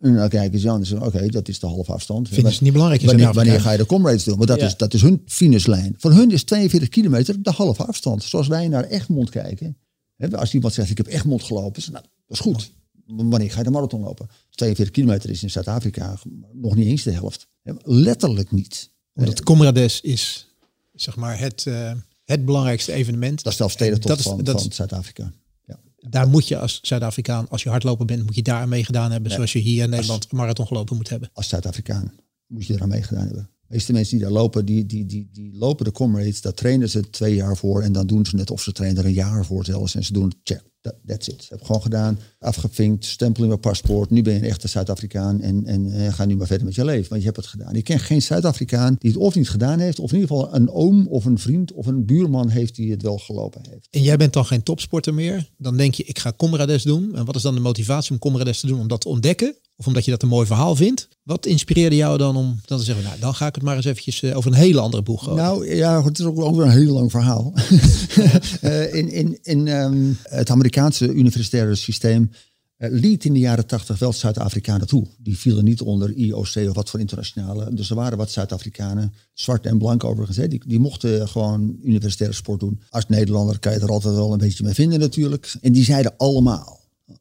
En dan kijken ze aan en zeggen, oké, dat is de halve afstand. Vinden ze niet belangrijk in wanneer, wanneer ga je de comrades doen? Want dat, Ja. is, dat is hun finishlijn. Voor hun is 42 kilometer de halve afstand. Zoals wij naar Egmond kijken. Hè, Als iemand zegt, ik heb Egmond gelopen. Nou, dat is goed. Wanneer ga je de marathon lopen? 42 kilometer is in Zuid-Afrika nog niet eens de helft. Letterlijk niet. Omdat Comrades is, zeg maar, het, uh, het belangrijkste evenement. Dat is Dat is- van, dat van Zuid-Afrika. Ja. Daar moet je als Zuid-Afrikaan, als je hardloper bent, moet je daar mee gedaan hebben. Ja. Zoals je hier in Nederland een marathon gelopen moet hebben. Als Zuid-Afrikaan moet je eraan meegedaan hebben. De meeste mensen die daar lopen, die, die, die, die lopen de comrades. Daar trainen ze twee jaar voor. En dan doen ze net of ze trainen er een jaar voor zelfs. En ze doen check. That, that's it. Heb gewoon gedaan. Afgevinkt. Stempel in mijn paspoort. Nu ben je een echte Zuid-Afrikaan. En, en eh, ga nu maar verder met je leven. Want je hebt het gedaan. Ik ken geen Zuid-Afrikaan die het of niet gedaan heeft. Of in ieder geval een oom of een vriend of een buurman heeft die het wel gelopen heeft. En jij bent dan geen topsporter meer. Dan denk je, ik ga Comrades doen. En wat is dan de motivatie om Comrades te doen? Om dat te ontdekken? Of omdat je dat een mooi verhaal vindt? Wat inspireerde jou dan om dan te zeggen, nou, dan ga ik het maar eens eventjes eh, over een hele andere boeg. Nou ja, het is ook wel weer een heel lang verhaal. [laughs] Eh, in in, in ehm, het Amerikaanse universitaire systeem eh, liet in de jaren tachtig wel Zuid-Afrikanen toe. Die vielen niet onder IOC of wat voor internationale. Dus er waren wat Zuid-Afrikanen, zwart en blank overigens. Die, die mochten gewoon universitaire sport doen. Als Nederlander kan je er altijd wel een beetje mee vinden natuurlijk. En die zeiden allemaal,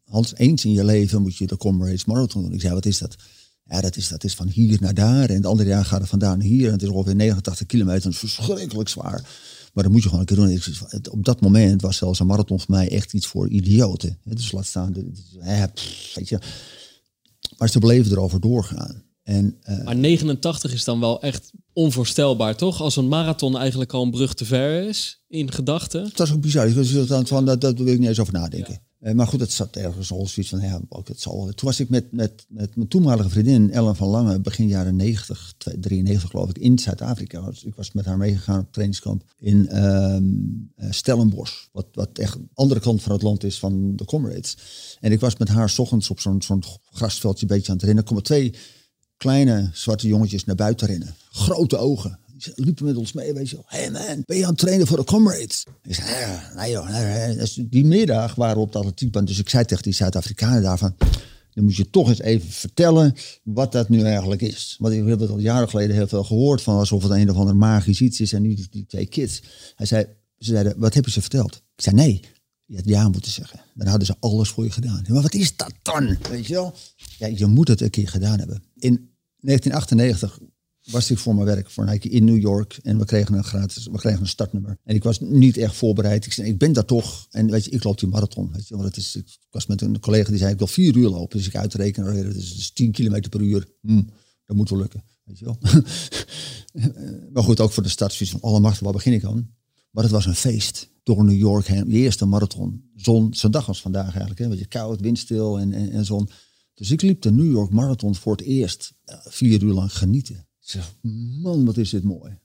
Hans, eens in je leven moet je de Comrades Marathon doen. Ik zei, wat is dat? Ja, dat is, dat is van hier naar daar. En het andere jaar gaat het vandaan naar hier. En het is ongeveer 89 kilometer. Dat is verschrikkelijk zwaar. Maar dat moet je gewoon een keer doen. Ik Op dat moment was zelfs een marathon voor mij echt iets voor idioten. Dus laat staan. de- de- hè, pff, weet je. Maar ze bleven erover doorgaan. En eh, Maar 89 is dan wel echt onvoorstelbaar, toch? Als een marathon eigenlijk al een brug te ver is, in gedachten. Het was ook bizar. Dan van, dat, dat wil ik niet eens over nadenken. Eh, maar goed, het zat ergens al zoiets van, ja, het zal. Toen was ik met, met, met mijn toenmalige vriendin Ellen van Lange, begin jaren 90, 93 geloof ik, in Zuid-Afrika. Ik was met haar meegegaan op trainingskamp in eh, Stellenbosch. Wat, wat echt de andere kant van het land is van de Comrades. En ik was met haar ochtends op zo'n zo'n grasveldje een beetje aan het rennen. Er komen twee kleine zwarte jongetjes naar buiten rennen. Grote ogen. Liepen met ons mee, weet je wel. Hey man, ben je aan het trainen voor de comrades? Ik zei, "Ja, nee joh. nee, nee." Dus die middag waren op de atletiekbaan. Dus ik zei tegen die Zuid-Afrikanen daarvan... Dan moet je toch eens even vertellen wat dat nu eigenlijk is. Want ik heb het al jaren geleden heel veel gehoord van alsof het een of ander magisch iets is. En nu die, twee kids. Hij zei, ze zeiden, wat heb je ze verteld? Ik zei, nee, je had ja moeten zeggen. Dan hadden ze alles voor je gedaan. Maar wat is dat dan? Weet je wel? Ja, je moet het een keer gedaan hebben. In 1998 was ik voor mijn werk voor Nike in New York. En we kregen een gratis, we kregen een startnummer. En ik was niet echt voorbereid. Ik zei, ik ben daar toch. En weet je, ik loop die marathon. Weet je, want het is, ik was met een collega die zei, ik wil vier uur lopen. Dus ik uitrekenen, oh, dat is dus 10 kilometer per uur. Hm, dat moet wel lukken. Weet je wel. [laughs] maar goed, ook voor de start. zoiets van, alle macht, waar begin ik aan? Maar het was een feest. Door New York heen. De eerste marathon. Zon, zo'n dag als vandaag eigenlijk. Hè. Beetje koud, windstil en, en, en zon. Dus ik liep de New York Marathon voor het eerst ja, vier uur lang genieten. Zeg, man, wat is dit mooi.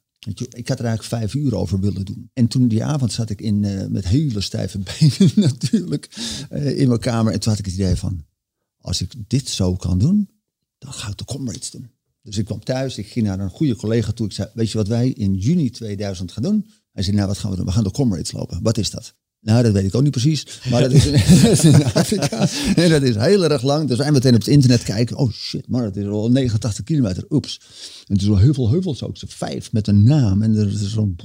Ik had er eigenlijk vijf uur over willen doen. En toen die avond zat ik in, eh, met hele stijve [laughs] benen natuurlijk eh, in mijn kamer. En toen had ik het idee van, als ik dit zo kan doen, dan ga ik de comrades doen. Dus ik kwam thuis, ik ging naar een goede collega toe. Ik zei, weet je wat wij in juni 2000 gaan doen? Hij zei, nou wat gaan we doen? We gaan de comrades lopen. Wat is dat? Nou, dat weet ik ook niet precies. Maar dat is, [laughs] dat in Afrika. En dat is heel erg lang. Dus wij meteen op het internet kijken. Oh shit, maar het is al 89 kilometer. Oeps. En het is wel heel veel heuvels ook. Vijf met een naam. En er is zo'n...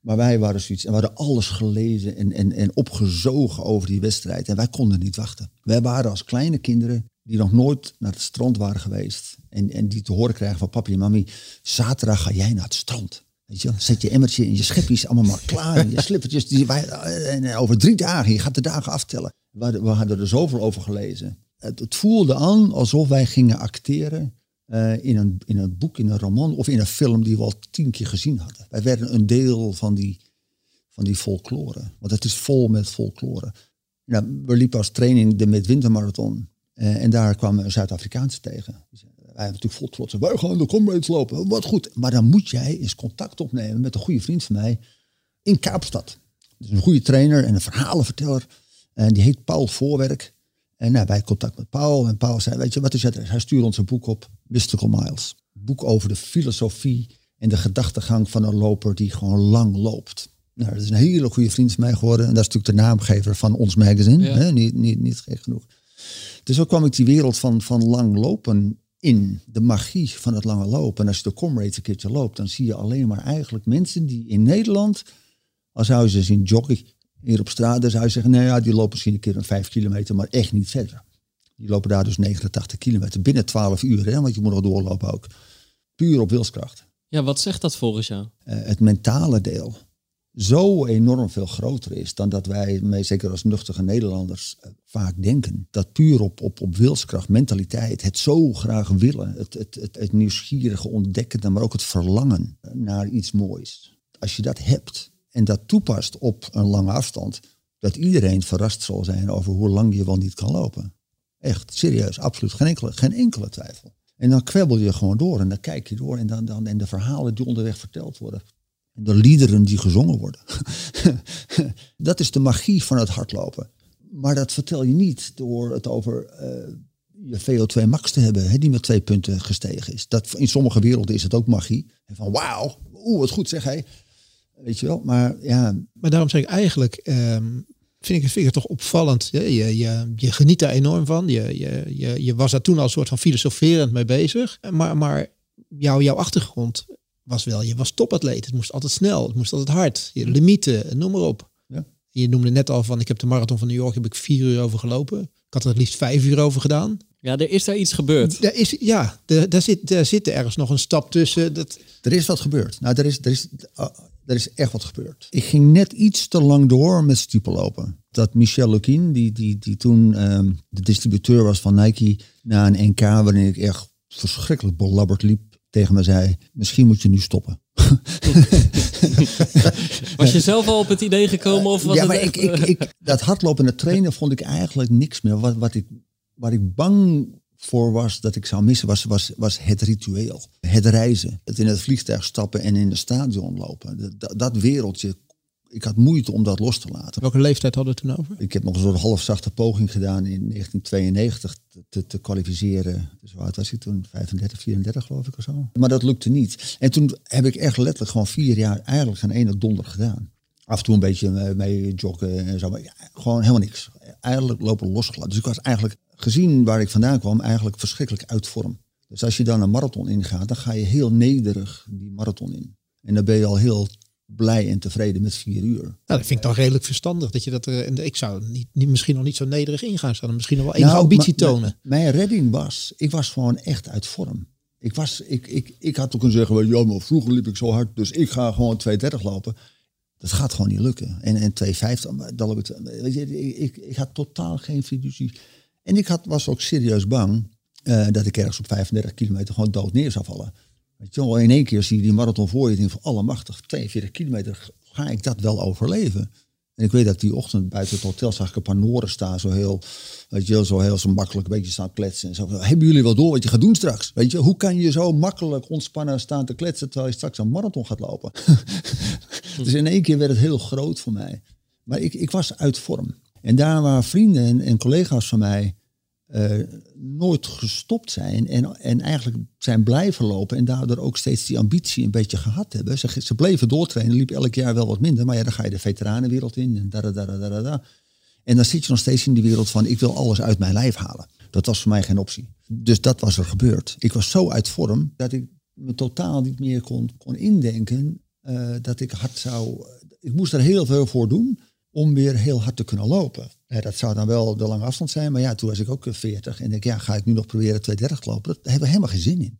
Maar wij waren zoiets. En we hadden alles gelezen en, en, en opgezogen over die wedstrijd. En wij konden niet wachten. Wij waren als kleine kinderen die nog nooit naar het strand waren geweest. En, en die te horen krijgen van papi en mami. Zaterdag ga jij naar het strand. Je, zet je emmertje en je schepjes allemaal maar klaar. En je slippertjes. Die, wij, en over drie dagen, je gaat de dagen aftellen. We we hadden er zoveel over gelezen. Het, voelde aan alsof wij gingen acteren eh, in, een, in een boek, in een roman of in een film die we al tien keer gezien hadden. Wij werden een deel van die, van die folklore. Want het is vol met folklore. Nou, we liepen als training de Midwintermarathon. Eh, en daar kwamen we Zuid-Afrikaanse tegen. Wij hebben natuurlijk vol trots. Wij gaan de comrades lopen. Wat goed. Maar dan moet jij eens contact opnemen met een goede vriend van mij in Kaapstad. Dus een goede trainer en een verhalenverteller. En die heet Paul Voorwerk. En nou, wij contact met Paul. En Paul zei, weet je, wat is het? Hij stuurde ons een boek op, Mystical Miles. Een boek over de filosofie en de gedachtegang van een loper die gewoon lang loopt. Nou, dat is een hele goede vriend van mij geworden. En dat is natuurlijk de naamgever van ons magazine. Ja. Hè? Niet, niet, niet gek genoeg. Dus zo kwam ik die wereld van, van lang lopen in. De magie van het lange lopen. En als je de Comrades een keertje loopt, dan zie je alleen maar eigenlijk mensen die in Nederland, als zou je ze zien joggen hier op straat, dan zou je zeggen, nou ja, die lopen misschien een keer een vijf kilometer, maar echt niet verder. Die lopen daar dus 89 kilometer binnen 12 uur, hè, want je moet nog doorlopen ook. Puur op wilskracht. Ja, wat zegt dat volgens jou? Eh, het mentale deel zo enorm veel groter is dan dat wij, zeker als nuchtige Nederlanders, eh, vaak denken. Dat puur op, op, op wilskracht, mentaliteit, het zo graag willen, het, het, het, nieuwsgierige ontdekken, maar ook het verlangen naar iets moois. Als je dat hebt en dat toepast op een lange afstand, dat iedereen verrast zal zijn over hoe lang je wel niet kan lopen. Echt, serieus, absoluut, geen enkele, geen enkele twijfel. En dan kwebbel je gewoon door en dan kijk je door en, dan, dan, en de verhalen die onderweg verteld worden. De liederen die gezongen worden. [laughs] dat is de magie van het hardlopen. Maar dat vertel je niet door het over uh, je VO2 max te hebben, hè, die met twee punten gestegen is. Dat, in sommige werelden is het ook magie. Van wauw, oeh, wat goed zeg hij. Weet je wel, maar ja. Maar daarom zeg ik eigenlijk, um, vind, ik, vind ik het toch opvallend. Je, je, je, geniet daar enorm van. Je, je, je, je was daar toen al een soort van filosoferend mee bezig. Maar, maar jouw achtergrond was wel, je was topatleet. Het moest altijd snel, het moest altijd hard. Je limieten, noem maar op. Ja. Je noemde net al van, ik heb de marathon van New York heb ik vier uur over gelopen. Ik had er het liefst vijf uur over gedaan. Ja, er is daar iets gebeurd. Er is, ja, er, daar, zit, daar zit ergens nog een stap tussen. Dat... Er is wat gebeurd. Nou, er is, er, is, uh, er is echt wat gebeurd. Ik ging net iets te lang door met lopen. Dat Michel Lequin, die, die, die toen um, de distributeur was van Nike, na een NK waarin ik echt verschrikkelijk belabberd liep, tegen me zei: Misschien moet je nu stoppen. [laughs] was je zelf al op het idee gekomen? Of was ja, maar ik, ik, ik, dat hardlopen en trainen vond ik eigenlijk niks meer. Wat, wat ik, waar ik bang voor was dat ik zou missen, was, was, was het ritueel. Het reizen. Het in het vliegtuig stappen en in de stadion lopen. Dat, dat wereldje ik had moeite om dat los te laten. Welke leeftijd hadden we toen over? Ik heb nog een soort halfzachte poging gedaan in 1992 te, te kwalificeren. Dus wat was ik toen? 35, 34 geloof ik of zo. Maar dat lukte niet. En toen heb ik echt letterlijk gewoon vier jaar eigenlijk geen ene donder gedaan. Af en toe een beetje mee joggen en zo. Maar gewoon helemaal niks. Eigenlijk lopen losgelaten. Dus ik was eigenlijk, gezien waar ik vandaan kwam, eigenlijk verschrikkelijk uit vorm. Dus als je dan een marathon ingaat, dan ga je heel nederig die marathon in. En dan ben je al heel blij en tevreden met vier uur. Nou, dat vind ik dan redelijk verstandig. Dat je dat er, en ik zou niet, niet, misschien nog niet zo nederig ingaan staan. Misschien nog wel enige nou, ambitie tonen. Mijn redding was, ik was gewoon echt uit vorm. Ik, was, ik, ik, ik had ook kunnen zeggen, ja, maar vroeger liep ik zo hard, dus ik ga gewoon 2.30 lopen. Dat gaat gewoon niet lukken. En, en 2.50, dan ik, weet je, ik, ik had totaal geen fiducie. En ik had, was ook serieus bang uh, dat ik ergens op 35 kilometer gewoon dood neer zou vallen. Weet je in één keer zie je die marathon voor je. denk van allemachtig, 42 kilometer, ga ik dat wel overleven? En ik weet dat die ochtend buiten het hotel zag ik een paar Noren staan. Zo heel, weet je, zo heel zo makkelijk een beetje staan kletsen. En zo, hebben jullie wel door wat je gaat doen straks? Weet je, hoe kan je zo makkelijk ontspannen staan te kletsen terwijl je straks een marathon gaat lopen? [laughs] dus in één keer werd het heel groot voor mij. Maar ik, ik was uit vorm. En daar waren vrienden en, en collega's van mij uh, nooit gestopt zijn en, en eigenlijk zijn blijven lopen en daardoor ook steeds die ambitie een beetje gehad hebben. Ze, ze bleven doortrainen, liep elk jaar wel wat minder, maar ja, dan ga je de veteranenwereld in en da, En dan zit je nog steeds in die wereld van ik wil alles uit mijn lijf halen. Dat was voor mij geen optie. Dus dat was er gebeurd. Ik was zo uit vorm dat ik me totaal niet meer kon, kon indenken uh, dat ik hard zou... Ik moest er heel veel voor doen om weer heel hard te kunnen lopen. dat zou dan wel de lange afstand zijn, maar ja, toen was ik ook 40 en denk, ja, ga ik nu nog proberen 230 te lopen? Dat hebben we helemaal geen zin in.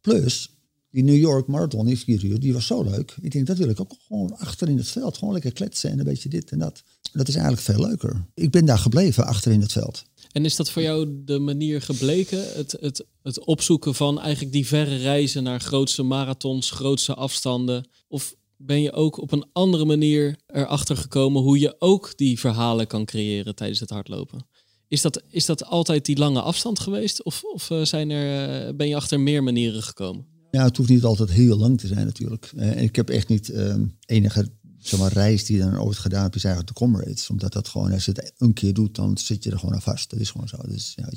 Plus, die New York Marathon in vier uur, die was zo leuk. Ik denk, dat wil ik ook gewoon achter in het veld, gewoon lekker kletsen en een beetje dit en dat. Dat is eigenlijk veel leuker. Ik ben daar gebleven, achter in het veld. En is dat voor jou de manier gebleken? Het, het, het opzoeken van eigenlijk die verre reizen naar grootste marathons, grootste afstanden? Of ben je ook op een andere manier erachter gekomen hoe je ook die verhalen kan creëren tijdens het hardlopen. Is dat, is dat altijd die lange afstand geweest? Of, of eh, zijn er, eh, ben je achter meer manieren gekomen? Ja, het hoeft niet altijd heel lang te zijn natuurlijk. Uh, ik heb echt niet uh, enige zeg maar, reis die dan ooit gedaan heb, is eigenlijk de Comrades. Omdat dat gewoon, als je het een keer doet, dan zit je er gewoon aan vast. Dat is gewoon zo. Dus ja,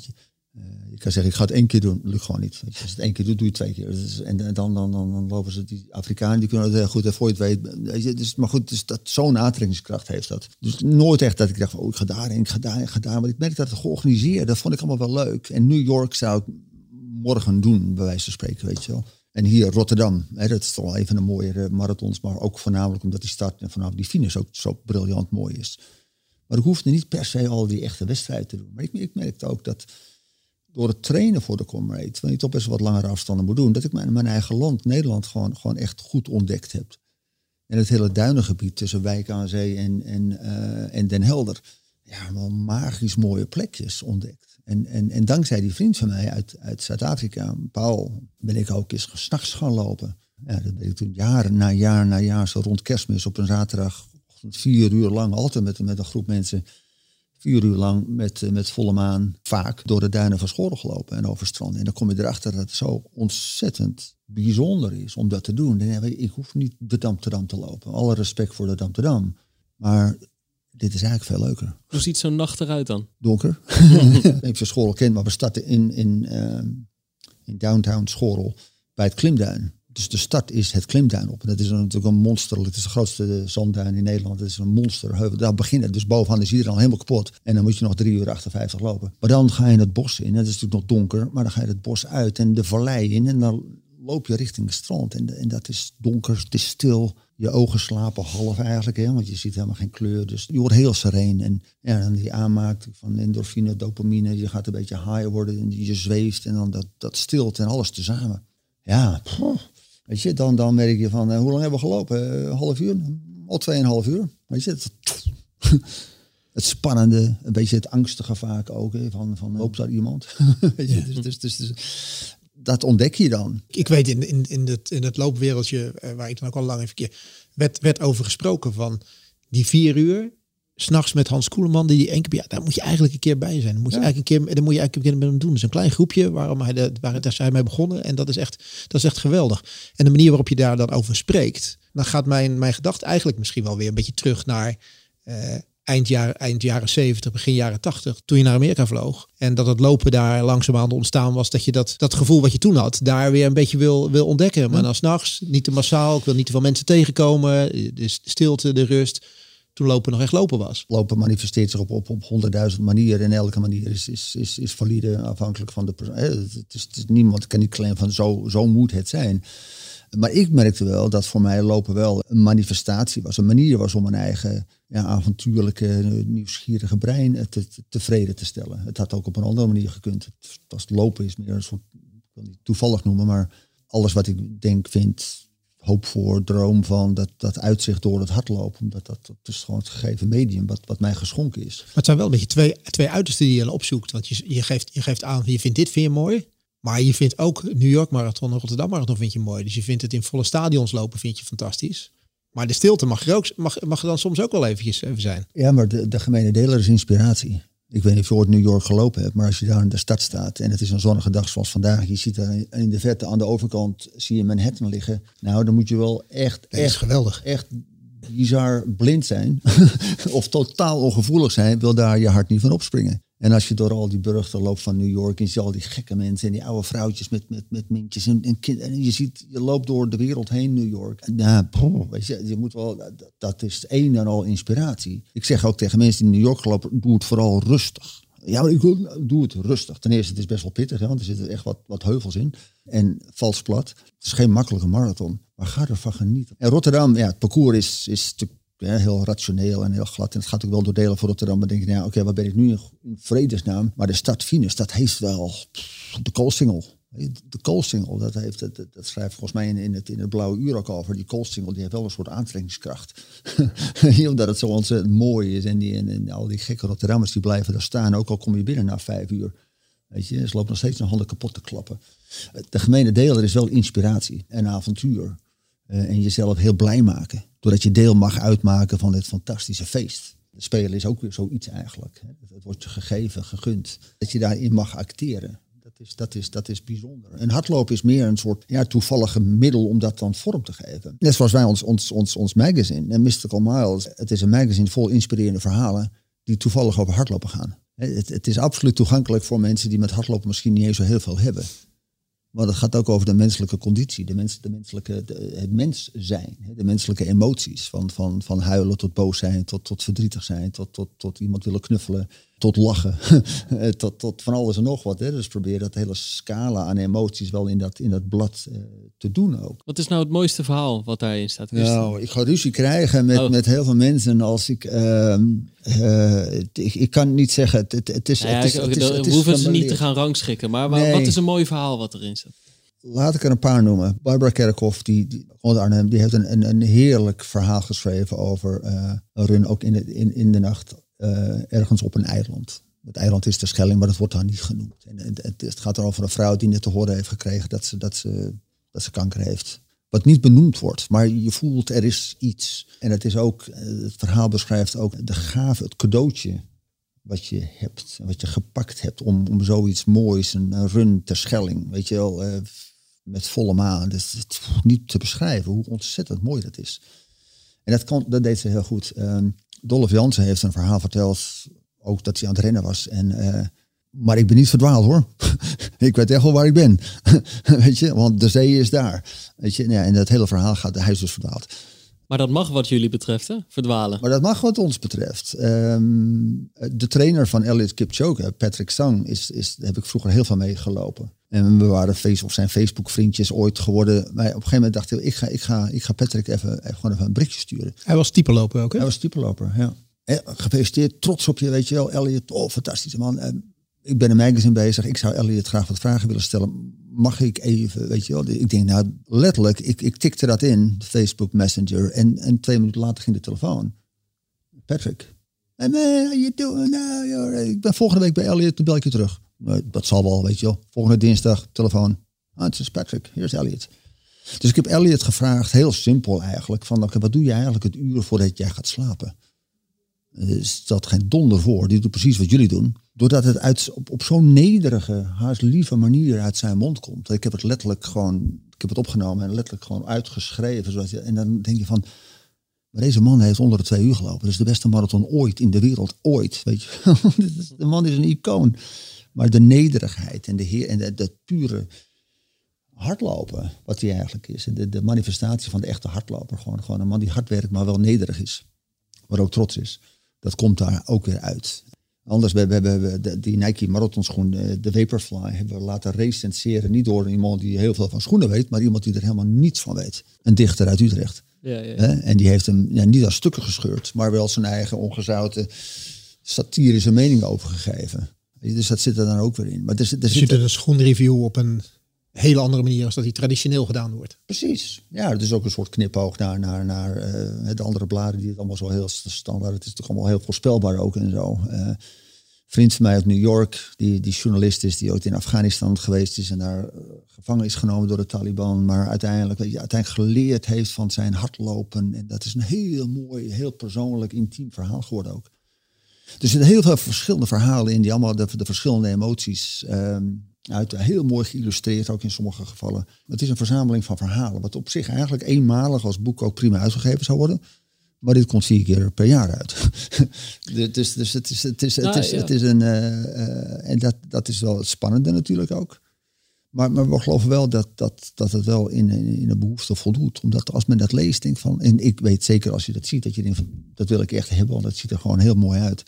uh, ik kan zeggen, ik ga het één keer doen. Lukt gewoon niet. Als je het één keer doet, doe je het twee keer. Dus, en, dan, dan, dan, lopen ze, die Afrikanen, die kunnen het heel goed. En voor je het weet, je, dus, maar goed, dus dat zo'n aantrekkingskracht heeft dat. Dus nooit echt dat ik dacht, oh, ik ga daarheen, ik ga daarheen, ik ga daar. Maar ik merk dat het georganiseerd, dat vond ik allemaal wel leuk. En New York zou ik morgen doen, bij wijze van spreken, weet je wel. En hier Rotterdam, hè, dat is toch wel een mooiere marathons, maar ook voornamelijk omdat die start en vanaf die finish ook zo briljant mooi is. Maar ik hoefde niet per se al die echte wedstrijden te doen. Maar ik, ik merkte ook dat door het trainen voor de Comrade, wanneer je toch best wat langere afstanden moet doen, dat ik mijn, mijn eigen land, Nederland, gewoon, gewoon echt goed ontdekt heb. En het hele duinengebied tussen Wijk aan Zee en, en, eh, en Den Helder. Ja, wel magisch mooie plekjes ontdekt. En, en, en dankzij die vriend van mij uit, uit Zuid-Afrika, Paul, ben ik ook eens s'nachts gaan lopen. Ja, dat ben ik toen jaren na jaar na jaar, zo rond kerstmis op een zaterdag, vier uur lang, altijd met, met een groep mensen, vier uur lang met, eh, met volle maan, vaak door de duinen van Schorl gelopen en over stranden. En dan kom je erachter dat het zo ontzettend bijzonder is om dat te doen. Dan, ik hoef niet de Dam te Dam te lopen. Alle respect voor de Dam te Dam. Maar dit is eigenlijk veel leuker. Hoe ziet zo'n nacht eruit dan? Donker. [laughs] ik heb Schorl kent, maar we starten in, in, uh, in downtown Schorl bij het Klimduin. Dus de start is het Klimduin op. Dat is natuurlijk een monster. Het is de grootste zandduin in Nederland. Het is een monster. Daar beginnen. Dus bovenaan is iedereen al helemaal kapot. En dan moet je nog drie uur 58 lopen. Maar dan ga je het bos in. Het is natuurlijk nog donker. Maar dan ga je het bos uit en de vallei in. En dan loop je richting het strand. En, en dat is donker. Het is stil. Je ogen slapen half eigenlijk. Hè, want je ziet helemaal geen kleur. Dus je wordt heel sereen. En ja, die aanmaakt van endorfine, dopamine. Je gaat een beetje high worden. En je zweeft. En dan dat, dat stilt en alles tezamen. Ja, Weet je, dan, dan merk je van, uh, hoe lang hebben we gelopen? Uh, half uur? Al tweeënhalf uur. Weet je, het, [laughs] het, spannende, een beetje het angstige vaak ook, hè, van, van loopt daar iemand? [laughs] Weet je, dus, dus, dus, dus, dat ontdek je dan. Ik weet in, in, in, het, in het loopwereldje, waar ik dan ook al lang even keer, werd, werd over gesproken van die vier uur, s'nachts met Hans Koeleman, die, die keer, ja, daar moet je eigenlijk een keer bij zijn. Dan moet je eigenlijk een keer, dan moet je eigenlijk een keer met hem doen. Dus een klein groepje waarom hij de, waar daar zijn mee begonnen. En dat is echt, dat is echt geweldig. En de manier waarop je daar dan over spreekt, dan gaat mijn, mijn gedachte eigenlijk misschien wel weer een beetje terug naar uh, eind jaren 70, begin jaren 80, toen je naar Amerika vloog. En dat het lopen daar langzaamaan ontstaan was, dat je dat, dat gevoel wat je toen had, daar weer een beetje wil, wil ontdekken. Maar dan s'nachts, niet te massaal, ik wil niet te veel mensen tegenkomen, de stilte, de rust toen lopen nog echt lopen was. Lopen manifesteert zich op, op, op honderdduizend manieren. En elke manier is, is, is, is valide afhankelijk van de persoon. Het is, niemand kan niet claimen van zo, zo moet het zijn. Maar ik merkte wel dat voor mij lopen wel een manifestatie was. Een manier was om mijn eigen ja, avontuurlijke, nieuwsgierige brein te, tevreden te stellen. Het had ook op een andere manier gekund. Het, was lopen is meer een soort, ik wil niet toevallig noemen, maar alles wat ik denk, vind, hoop voor, droom van, dat, dat uitzicht door het hardlopen. Omdat dat, dat is gewoon het gegeven medium wat, wat mij geschonken is. Maar het zijn wel een beetje twee, twee uitersten die je opzoekt. Want je, je, geeft, je geeft aan, je vindt dit vind je mooi. Maar je vindt ook New York Marathon en Rotterdam Marathon vind je mooi. Dus je vindt het in volle stadions lopen vind je fantastisch. Maar de stilte mag er, ook, mag, mag er dan soms ook wel eventjes even zijn. Ja, maar de, de gemene deler is inspiratie. Ik weet niet of je ooit New York gelopen hebt, maar als je daar in de stad staat en het is een zonnige dag zoals vandaag, je ziet daar in de verte aan de overkant zie je Manhattan liggen. Nou, dan moet je wel echt, echt geweldig. Echt bizar blind zijn [laughs] of totaal ongevoelig zijn, wil daar je hart niet van opspringen. En als je door al die burchten loopt van New York en je ziet al die gekke mensen en die oude vrouwtjes met, met, met mintjes en, en, en je ziet, je loopt door de wereld heen New York. Nou, weet je, moet wel, dat, is één en al inspiratie. Ik zeg ook tegen mensen die in New York lopen, doe het vooral rustig. Ja, maar ik doe het rustig. Ten eerste, het is best wel pittig, hè, want er zitten echt wat, wat heuvels in. En vals plat. Het is geen makkelijke marathon, maar ga ervan genieten. En Rotterdam, ja, het parcours is, is heel rationeel en heel glad. En het gaat ook wel door delen voor Rotterdam. Maar denk je, ja, oké, waar ben ik nu in vredesnaam? Maar de stad Venus, dat heeft wel de koolsingel. De koolsingel, dat, heeft, dat, dat schrijft volgens mij in, in, het, in het blauwe uur ook over. Die koolsingel, die heeft wel een soort aantrekkingskracht. [laughs] Omdat het zo ontzettend mooi is. En, die, en, al die gekke Rotterdammers die blijven daar staan. Ook al kom je binnen na vijf uur. Weet je, ze lopen nog steeds een handen kapot te klappen. De gemene deler is wel inspiratie en avontuur. Uh, en jezelf heel blij maken. Doordat je deel mag uitmaken van dit fantastische feest. Spelen is ook weer zoiets eigenlijk. Het wordt je gegeven, gegund. Dat je daarin mag acteren. Dat is, dat, is, dat is bijzonder. En hardlopen is meer een soort ja, toevallige middel om dat dan vorm te geven. Net zoals wij ons, ons, ons, ons magazine, Mystical Miles. Het is een magazine vol inspirerende verhalen die toevallig over hardlopen gaan. Het, het is absoluut toegankelijk voor mensen die met hardlopen misschien niet eens zo heel veel hebben. Maar het gaat ook over de menselijke conditie, de, mens, de menselijke, het mens zijn, de menselijke emoties. Van, van, van huilen tot boos zijn, tot, tot verdrietig zijn, tot, tot, tot iemand willen knuffelen, tot lachen, [laughs] tot, tot van alles en nog wat. Hè. Dus probeer dat hele scala aan emoties wel in dat, in dat blad uh, te doen ook. Wat is nou het mooiste verhaal wat daarin staat? Nou, ik ga ruzie krijgen met, oh. met heel veel mensen als ik... Uh, uh, ik, ik kan niet zeggen, het, het, het is... Nou ja, het is, het is, het is, we hoeven ze niet te gaan rangschikken, maar nee. wat is een mooi verhaal wat erin staat? laat ik er een paar noemen. Barbara Kerkhoff, die, die, Arnhem, die heeft een, een, een heerlijk verhaal geschreven over run ook in de, in, in de nacht uh, ergens op een eiland. Het eiland is de Schelling, maar dat wordt daar niet genoemd. En het, het gaat er over een vrouw die net te horen heeft gekregen dat ze, dat ze, dat ze kanker heeft. Wat niet benoemd wordt, maar je voelt er is iets. En het is ook, het verhaal beschrijft ook de gave, het cadeautje wat je hebt, wat je gepakt hebt om, om zoiets moois, een, run ter Schelling, weet je wel, uh, met volle maan. Dus het niet te beschrijven hoe ontzettend mooi dat is. En dat, kon, dat deed ze heel goed. Uh, Dolph Jansen heeft een verhaal verteld, ook dat hij aan het rennen was. En, uh, maar ik ben niet verdwaald hoor. [laughs] ik weet echt wel waar ik ben. [laughs] weet je, want de zee is daar. Weet je, ja, en dat hele verhaal gaat, hij is dus verdwaald. Maar dat mag wat jullie betreft, hè? Verdwalen. Maar dat mag wat ons betreft. Um, de trainer van Elliot Kipchoge, Patrick Sang, is, is, daar heb ik vroeger heel veel mee gelopen. En we waren face, of zijn Facebook vriendjes ooit geworden. Maar op een gegeven moment dacht ik, ik ga, ik ga, ik ga Patrick even, even, gewoon even een berichtje sturen. Hij was typeloper ook, hè? Hij was typeloper, ja. En gefeliciteerd, trots op je, weet je wel. Elliot, oh, fantastische man. En ik ben een magazine bezig. Ik zou Elliot graag wat vragen willen stellen. Mag ik even, weet je wel? Ik denk, nou, letterlijk, ik, ik tikte dat in, Facebook Messenger. En, en twee minuten later ging de telefoon. Patrick. Hey man, how you doing? Nou, ik ben volgende week bij Elliot, dan bel ik je terug. Dat zal wel, weet je wel. Volgende dinsdag, telefoon. Ah, het is Patrick, hier is Elliot. Dus ik heb Elliot gevraagd, heel simpel eigenlijk, van oké, wat doe je eigenlijk het uur voordat jij gaat slapen? stelt geen donder voor. Die doet precies wat jullie doen. Doordat het uit, op, op zo'n nederige, haast lieve manier uit zijn mond komt. Ik heb het letterlijk gewoon, ik heb het opgenomen en letterlijk gewoon uitgeschreven. Zoals je, en dan denk je van, maar deze man heeft onder de twee uur gelopen. Dat is de beste marathon ooit in de wereld. Ooit, weet je. [laughs] de man is een icoon. Maar de nederigheid en de, heer, en de, pure hardlopen, wat hij eigenlijk is. De, de manifestatie van de echte hardloper. Gewoon, gewoon een man die hard werkt, maar wel nederig is. Maar ook trots is. Dat komt daar ook weer uit. Anders hebben we die Nike marathonschoen, eh, de Vaporfly, hebben we laten recenseren. Niet door iemand die heel veel van schoenen weet, maar iemand die er helemaal niets van weet. Een dichter uit Utrecht. Ja, ja. En die heeft hem ja, niet als stukken gescheurd, maar wel zijn eigen ongezouten satirische mening overgegeven. Dus dat zit er dan ook weer in. Maar er, er zit een schoenreview op een hele andere manier als dat die traditioneel gedaan wordt. Precies. Ja, het is ook een soort knipoog naar, naar, naar uh, de andere bladen die het allemaal zo heel standaard. Het is toch allemaal heel voorspelbaar ook en zo. Uh, vriend van mij uit New York, die, die journalist is, die ooit in Afghanistan geweest is en daar uh, gevangen is genomen door de Taliban, maar uiteindelijk, weet je, uiteindelijk geleerd heeft van zijn hardlopen. En dat is een heel mooi, heel persoonlijk, intiem verhaal geworden ook. Dus er zitten heel veel verschillende verhalen in die allemaal de, de verschillende emoties um, uit, heel mooi geïllustreerd, ook in sommige gevallen. Het is een verzameling van verhalen, wat op zich eigenlijk eenmalig als boek ook prima uitgegeven zou worden. Maar dit komt vier keer per jaar uit. [laughs] dus, dus het is, het is, het is, het is een. Uh, en dat, dat is wel het spannende natuurlijk ook. Maar, maar we geloven wel dat, dat, dat het wel in, in, een behoefte voldoet. Omdat als men dat leest, denkt van. En ik weet zeker als je dat ziet, dat je denkt van. Dat wil ik echt hebben, want dat ziet er gewoon heel mooi uit.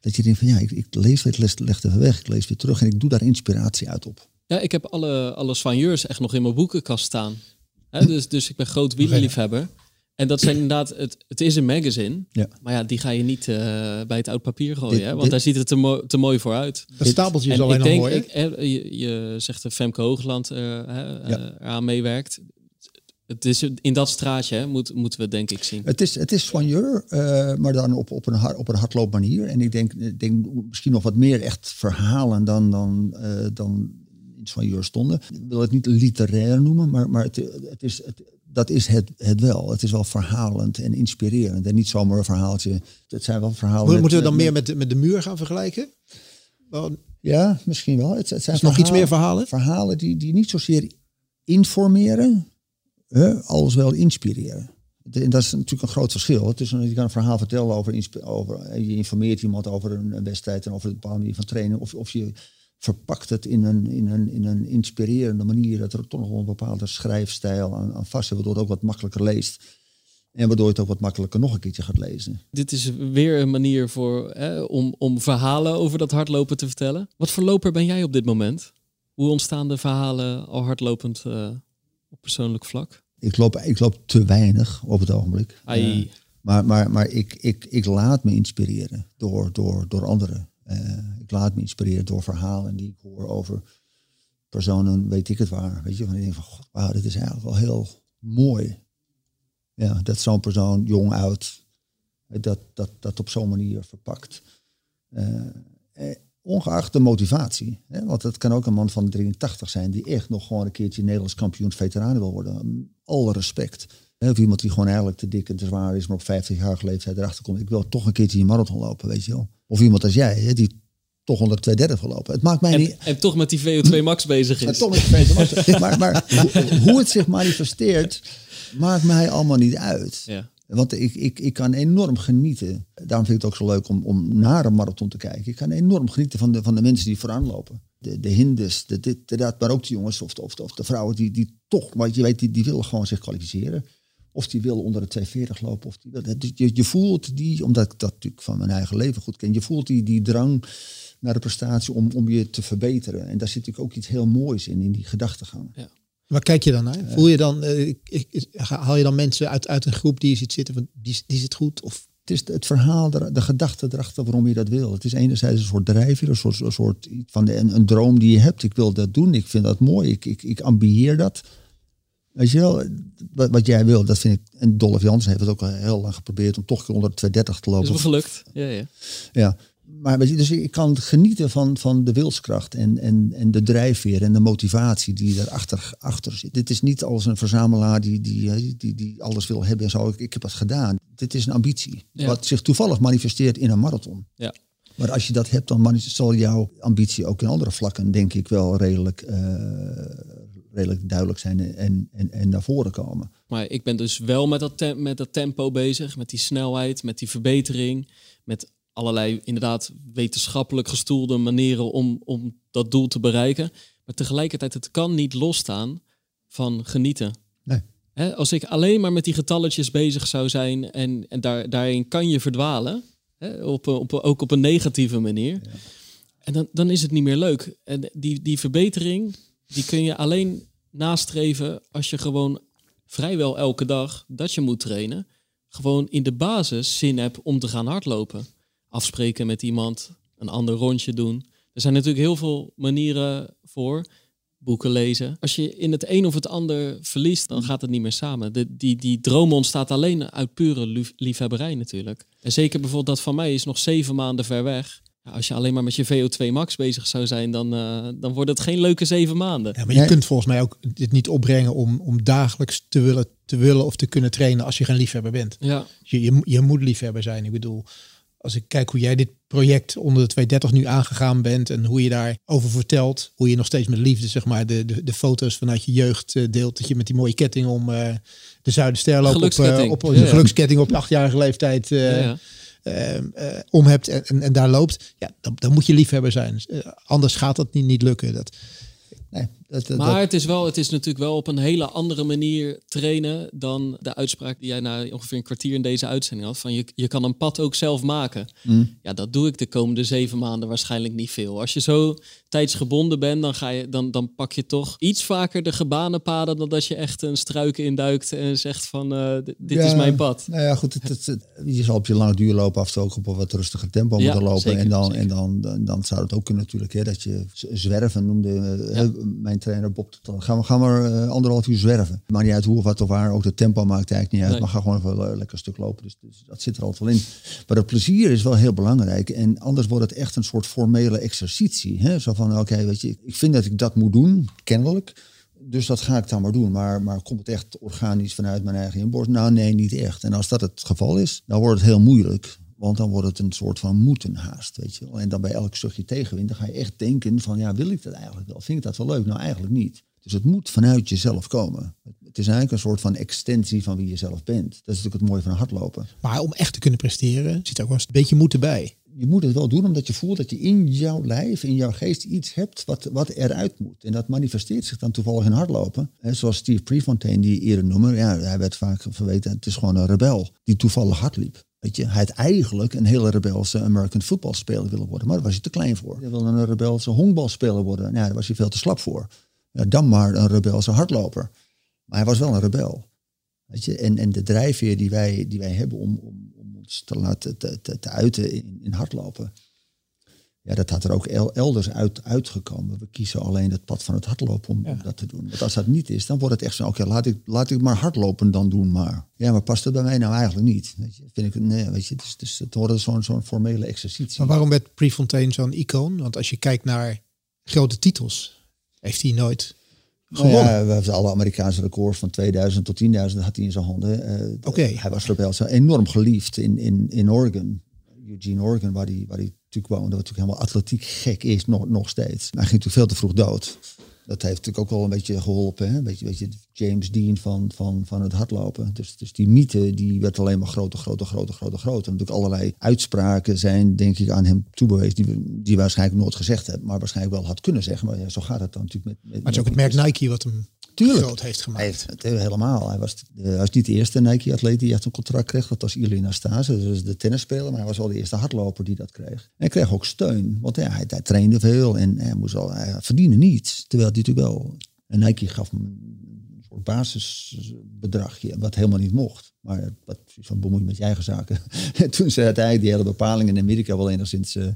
Dat je denkt van ja, ik, ik lees weer, leg, leg even weg, ik lees weer terug en ik doe daar inspiratie uit op. Ja, ik heb alle, alle soigneurs echt nog in mijn boekenkast staan. dus, dus ik ben groot wielerliefhebber. En dat zijn inderdaad, het, het is een magazine, ja. maar ja, die ga je niet uh, bij het oud papier gooien, hè? want daar ziet het te, mo te mooi voor uit. Dat stapeltje is alleen al mooi. Ik, je, je zegt dat Femke Hoogland uh, ja. eraan meewerkt het is in dat straatje hè, moet, moeten we denk ik zien. Het is, het is soigneur, uh, maar dan op, op, een, op een hardloop manier. En ik denk, denk misschien nog wat meer echt verhalen dan, dan, dan in soigneur stonden. Ik wil het niet literair noemen, maar, maar het, het is, het, dat is het, het wel. Het is wel verhalend en inspirerend. En niet zomaar een verhaaltje. Het zijn wel verhalen. Moeten we dan meer met de, met de muur gaan vergelijken? Ja, misschien wel. Het, het zijn nog iets meer verhalen? Verhalen die, die niet zozeer informeren, alles wel inspireren. En dat is natuurlijk een groot verschil. Tussen, je kan een verhaal vertellen over, over je informeert iemand over een wedstrijd en over het bepaalde manier van trainen. Of, of je verpakt het in een, in, een, in een inspirerende manier. Dat er toch nog een bepaalde schrijfstijl aan, aan vast zit. Waardoor het ook wat makkelijker leest. En waardoor je het ook wat makkelijker nog een keertje gaat lezen. Dit is weer een manier voor, hè, om, om verhalen over dat hardlopen te vertellen. Wat voor loper ben jij op dit moment? Hoe ontstaan de verhalen al hardlopend uh, op persoonlijk vlak? Ik loop, ik loop te weinig op het ogenblik. Uh, maar maar, maar ik, ik, ik laat me inspireren door, door, door anderen. Uh, ik laat me inspireren door verhalen die ik hoor over personen weet ik het waar. Weet je, van ik denk van, god, dit is eigenlijk wel heel mooi. Ja, dat zo'n persoon, jong, oud, dat, dat, dat op zo'n manier verpakt. Eh, ongeacht de motivatie. Hè? Want het kan ook een man van 83 zijn die echt nog gewoon een keertje Nederlands kampioen veteranen wil worden. Alle respect. Of iemand die gewoon eigenlijk te dik en te zwaar is, maar op 50 jaar leeftijd erachter komt. Ik wil toch een keertje een marathon lopen, weet je wel. Of iemand als jij, hè, die toch onder 230 wil lopen. Het maakt mij en, niet... En toch met die VO2 max bezig is. En toch met die VO2 max. maar maar hoe, hoe, het zich manifesteert, maakt mij allemaal niet uit. Ja. Want ik, ik, ik kan enorm genieten. Daarom vind ik het ook zo leuk om, om naar een marathon te kijken. Ik kan enorm genieten van de, van de mensen die vooraan lopen. De, de hindes, de, dit, de, dat, maar ook de jongens of de, of de, of de vrouwen die, die toch, want je weet, die, die willen gewoon zich kwalificeren. Of die willen onder de 240 lopen. Of die, je, je voelt die, omdat ik dat natuurlijk van mijn eigen leven goed ken, je voelt die, die drang naar de prestatie om, om je te verbeteren. En daar zit natuurlijk ook iets heel moois in, in die gedachtegang. Ja. Waar kijk je dan naar? Voel je dan, uh, haal je dan mensen uit, uit een groep die je ziet zitten van die, die zit goed? Of? Het is het verhaal, de, gedachte erachter waarom je dat wil. Het is enerzijds een soort drijfveer, een soort, een soort van de, een, een, droom die je hebt. Ik wil dat doen, ik vind dat mooi, ik, ik, ik ambieer dat. Weet je wel, wat, wat jij wil, dat vind ik. En Dolph Jansen heeft het ook al heel lang geprobeerd om toch onder de 230 te lopen. Is wel gelukt. Ja, ja. ja maar weet je, dus ik kan genieten van, van de wilskracht en, en, en de drijfveer en de motivatie die daarachter achter zit. Dit is niet als een verzamelaar die, die, die, die alles wil hebben en zo. Ik, ik heb het gedaan. Dit is een ambitie. Wat zich toevallig manifesteert in een marathon. Ja. Maar als je dat hebt, dan zal jouw ambitie ook in andere vlakken, denk ik, wel redelijk, uh, redelijk duidelijk zijn en, en, en naar voren komen. Maar ik ben dus wel met dat, met dat tempo bezig, met die snelheid, met die verbetering, met allerlei inderdaad wetenschappelijk gestoelde manieren om, om dat doel te bereiken. Maar tegelijkertijd, het kan niet losstaan van genieten. Nee. als ik alleen maar met die getalletjes bezig zou zijn en, en daar, daarin kan je verdwalen, op, op, ook op een negatieve manier. Ja. En dan, dan is het niet meer leuk. En die, die verbetering, die kun je alleen nastreven als je gewoon vrijwel elke dag dat je moet trainen, gewoon in de basis zin hebt om te gaan hardlopen afspreken met iemand, een ander rondje doen. Er zijn natuurlijk heel veel manieren voor. Boeken lezen. Als je in het een of het ander verliest, dan gaat het niet meer samen. De, die, die droom ontstaat alleen uit pure liefhebberij natuurlijk. En zeker bijvoorbeeld dat van mij is nog zeven maanden ver weg. Als je alleen maar met je VO2 max bezig zou zijn, dan, uh, dan wordt het geen leuke zeven maanden. Ja, maar je kunt volgens mij ook dit niet opbrengen om, om dagelijks te willen, te willen of te kunnen trainen als je geen liefhebber bent. Ja. Je, je, je moet liefhebber zijn. Ik bedoel, als ik kijk hoe jij dit project onder de 230 nu aangegaan bent en hoe je daarover vertelt, hoe je nog steeds met liefde zeg maar de, de, de foto's vanuit je jeugd uh, deelt, dat je met die mooie ketting om uh, de Zuiderster loopt op, uh, op een geluksketting op achtjarige leeftijd ja, om hebt en, en, daar loopt, ja, dan, dan moet je liefhebber zijn. anders gaat dat niet, niet lukken. Dat, nee, maar het is wel, het is natuurlijk wel op een hele andere manier trainen dan de uitspraak die jij na ongeveer een kwartier in deze uitzending had. Van je, je kan een pad ook zelf maken. Mm. Ja, dat doe ik de komende zeven maanden waarschijnlijk niet veel. Als je zo tijdsgebonden bent, dan, ga je, dan, dan pak je toch iets vaker de gebanen paden dan dat je echt een struiken induikt en zegt van uh, dit is mijn pad. Nou ja, goed. Het, het, je zal op je lange duur lopen af en ook op een wat rustiger tempo ja, moeten lopen. en, dan, en dan, dan, zou het ook kunnen natuurlijk, hè, dat je zwerven noemde uh, mijn trainer Bob. Dan gaan we, gaan we uh, anderhalf uur zwerven. Maar niet uit hoe of wat of waar. Ook de tempo maakt eigenlijk niet uit. Nee. Maar ga gewoon even een lekker stuk lopen. Dus, dus, dat zit er altijd wel in. Maar het plezier is wel heel belangrijk. En anders wordt het echt een soort formele exercitie. Hè? Zo van, oké, weet je, ik vind dat ik dat moet doen, kennelijk. Dus dat ga ik dan maar doen. Maar, maar komt het echt organisch vanuit mijn eigen inborst? Nou, nee, niet echt. En als dat het geval is, dan wordt het heel moeilijk. Want dan wordt het een soort van moeten haast, weet je wel. En dan bij elk stukje tegenwind, dan ga je echt denken van, ja, wil ik dat eigenlijk wel? Vind ik dat wel leuk? Nou, eigenlijk niet. Dus het moet vanuit jezelf komen. Het is eigenlijk een soort van extensie van wie je zelf bent. Dat is natuurlijk het mooie van hardlopen. Maar om echt te kunnen presteren, zit ook wel eens een beetje moeten bij. Je moet het wel doen omdat je voelt dat je in jouw lijf, in jouw geest iets hebt wat, wat eruit moet. En dat manifesteert zich dan toevallig in hardlopen. zoals Steve Prefontaine, die eerder noemde. Ja, hij werd vaak verweten, het is gewoon een rebel die toevallig hard liep. Weet je, hij had eigenlijk een hele rebelse American voetbalspeler willen worden, maar daar was hij te klein voor. Hij wilde een rebelse honkbalspeler worden, nou, daar was hij veel te slap voor. Dan maar een rebelse hardloper. Maar hij was wel een rebel. Weet je? En, en de drijfveer die wij, die wij hebben om, om, om ons te laten te, te, te uiten in, in hardlopen. Ja, dat had er ook el- elders uit, uitgekomen. We kiezen alleen het pad van het hardlopen om, dat te doen. Want als dat niet is, dan wordt het echt zo, oké, laat, ik, laat ik maar hardlopen dan doen maar. Ja, maar past het bij mij nou eigenlijk niet? Weet je, vind ik, nee, weet je, is, dus het wordt zo'n zo'n formele exercitie. Maar waarom werd Prefontaine zo'n icoon? Want als je kijkt naar grote titels, heeft hij nooit Nou ja, we hebben alle Amerikaanse records van 2000 tot 10.000 had hij in zijn handen. Eh, Oké. Hij was rebel, enorm geliefd in, in, in Oregon. Eugene, Oregon, waar hij, waar hij natuurlijk woonde. Wat natuurlijk helemaal atletiek gek is, nog, nog steeds. Maar hij ging natuurlijk veel te vroeg dood. Dat heeft natuurlijk ook wel een beetje geholpen. Hè? Een beetje, beetje James Dean van, van, van het hardlopen. Dus, dus die mythe die werd alleen maar groter, groter, groter, groter, groter. En natuurlijk allerlei uitspraken zijn denk ik aan hem toebewezen. Die, die waarschijnlijk nooit gezegd hebben. Maar waarschijnlijk wel had kunnen zeggen. Maar ja, zo gaat het dan natuurlijk met... met Maar het is ook het merk Nike wat hem Tuurlijk. groot heeft gemaakt. Hij heeft het helemaal. Hij was, de- hij was niet de eerste Nike-atleet die echt een contract kreeg. Dat was Ilie Nastase, was de tennisspeler. Maar hij was wel de eerste hardloper die dat kreeg. En hij kreeg ook steun. Want ja, hij, hij trainde veel en hij, moest al, hij verdiende niets. Terwijl hij natuurlijk wel... En Nike gaf hem soort basisbedragje, wat helemaal niet mocht. Maar wat van bemoei met je eigen zaken. En [laughs] toen ze uiteindelijk die hele bepaling in Amerika wel enigszins, eh,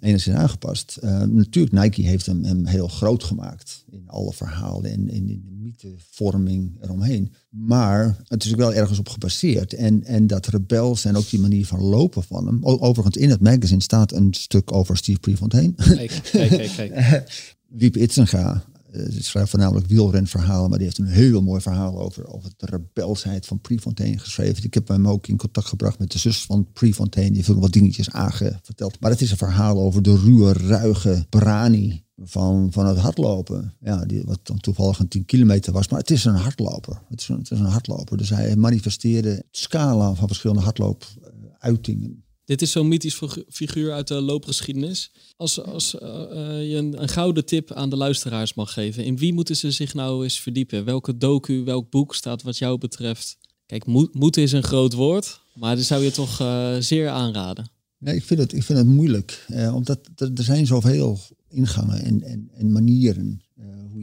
enigszins aangepast. Eh, natuurlijk, Nike heeft hem, hem heel groot gemaakt in alle verhalen en in, in de mythevorming eromheen. Maar het is ook wel ergens op gebaseerd. En, en dat rebels en ook die manier van lopen van hem. O- Overigens, in het magazine staat een stuk over Steve Prefontaine. Kijk, kijk, kijk. kijk. [laughs] Wiep Itzenga eh, die schrijft voornamelijk wielrenverhalen, maar die heeft een heel mooi verhaal over, over de rebelsheid van Prefontaine geschreven. Ik heb hem ook in contact gebracht met de zus van Prefontaine. Die heeft wat dingetjes aangeverteld. Maar het is een verhaal over de ruwe, ruige brani van, van het hardlopen. Ja, die, wat dan toevallig een 10 kilometer was. Maar het is een hardloper. Het is een, het is een hardloper. Dus hij manifesteerde scala van verschillende hardloopuitingen. Dit is zo'n mythisch figu- figuur uit de loopgeschiedenis. Als, als eh, eh, je een, een gouden tip aan de luisteraars mag geven, in wie moeten ze zich nou eens verdiepen? Welke docu, welk boek staat wat jou betreft? Kijk, moed, moed is een groot woord, maar dat zou je toch eh, zeer aanraden. Nee, ik vind het, ik vind het moeilijk. omdat er, er zijn zoveel ingangen en, en, en manieren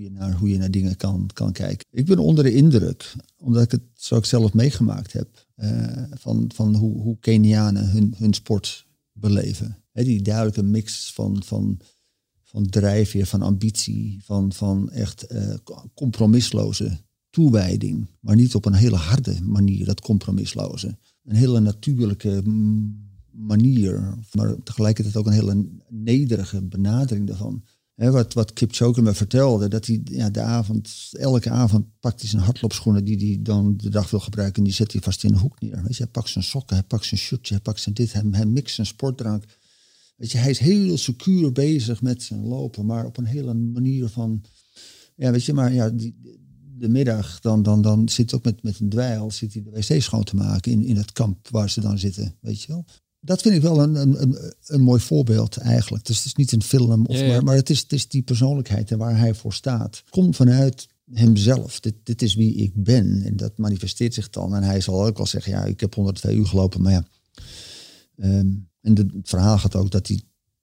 je naar, hoe je naar dingen kan, kan kijken. Ik ben onder de indruk, omdat ik het zo ook zelf meegemaakt heb, eh, van, van hoe, hoe Kenianen hun, hun sport beleven. Die duidelijke mix van, van, van drijfveer, van ambitie, van, van echt eh, compromisloze toewijding. Maar niet op een hele harde manier, dat compromisloze. Een hele natuurlijke manier, maar tegelijkertijd ook een hele nederige benadering daarvan. Wat, wat Kipchoge me vertelde, dat hij ja, de avond, elke avond pakt hij zijn hardloopschoenen die hij dan de dag wil gebruiken en die zet hij vast in een hoek neer. Weet je, hij pakt zijn sokken, hij pakt zijn shirtje, hij pakt zijn dit, hij, hij mixt zijn sportdrank. Weet je, hij is heel secuur bezig met zijn lopen, maar op een hele manier van, ja, weet je, maar ja, die, de middag, dan, dan, dan zit hij ook met, met een dweil, zit hij de wc schoon te maken in, in het kamp waar ze dan zitten, weet je wel. Dat vind ik wel een, een, een, een mooi voorbeeld eigenlijk. Dus het is niet een film, of Ja, ja. Maar, maar het, is, het is die persoonlijkheid en waar hij voor staat. Komt vanuit hemzelf. Dit, dit is wie ik ben. En dat manifesteert zich dan. En hij zal ook wel zeggen, ja, ik heb 102 uur gelopen, maar ja. Ehm, en het verhaal gaat ook dat hij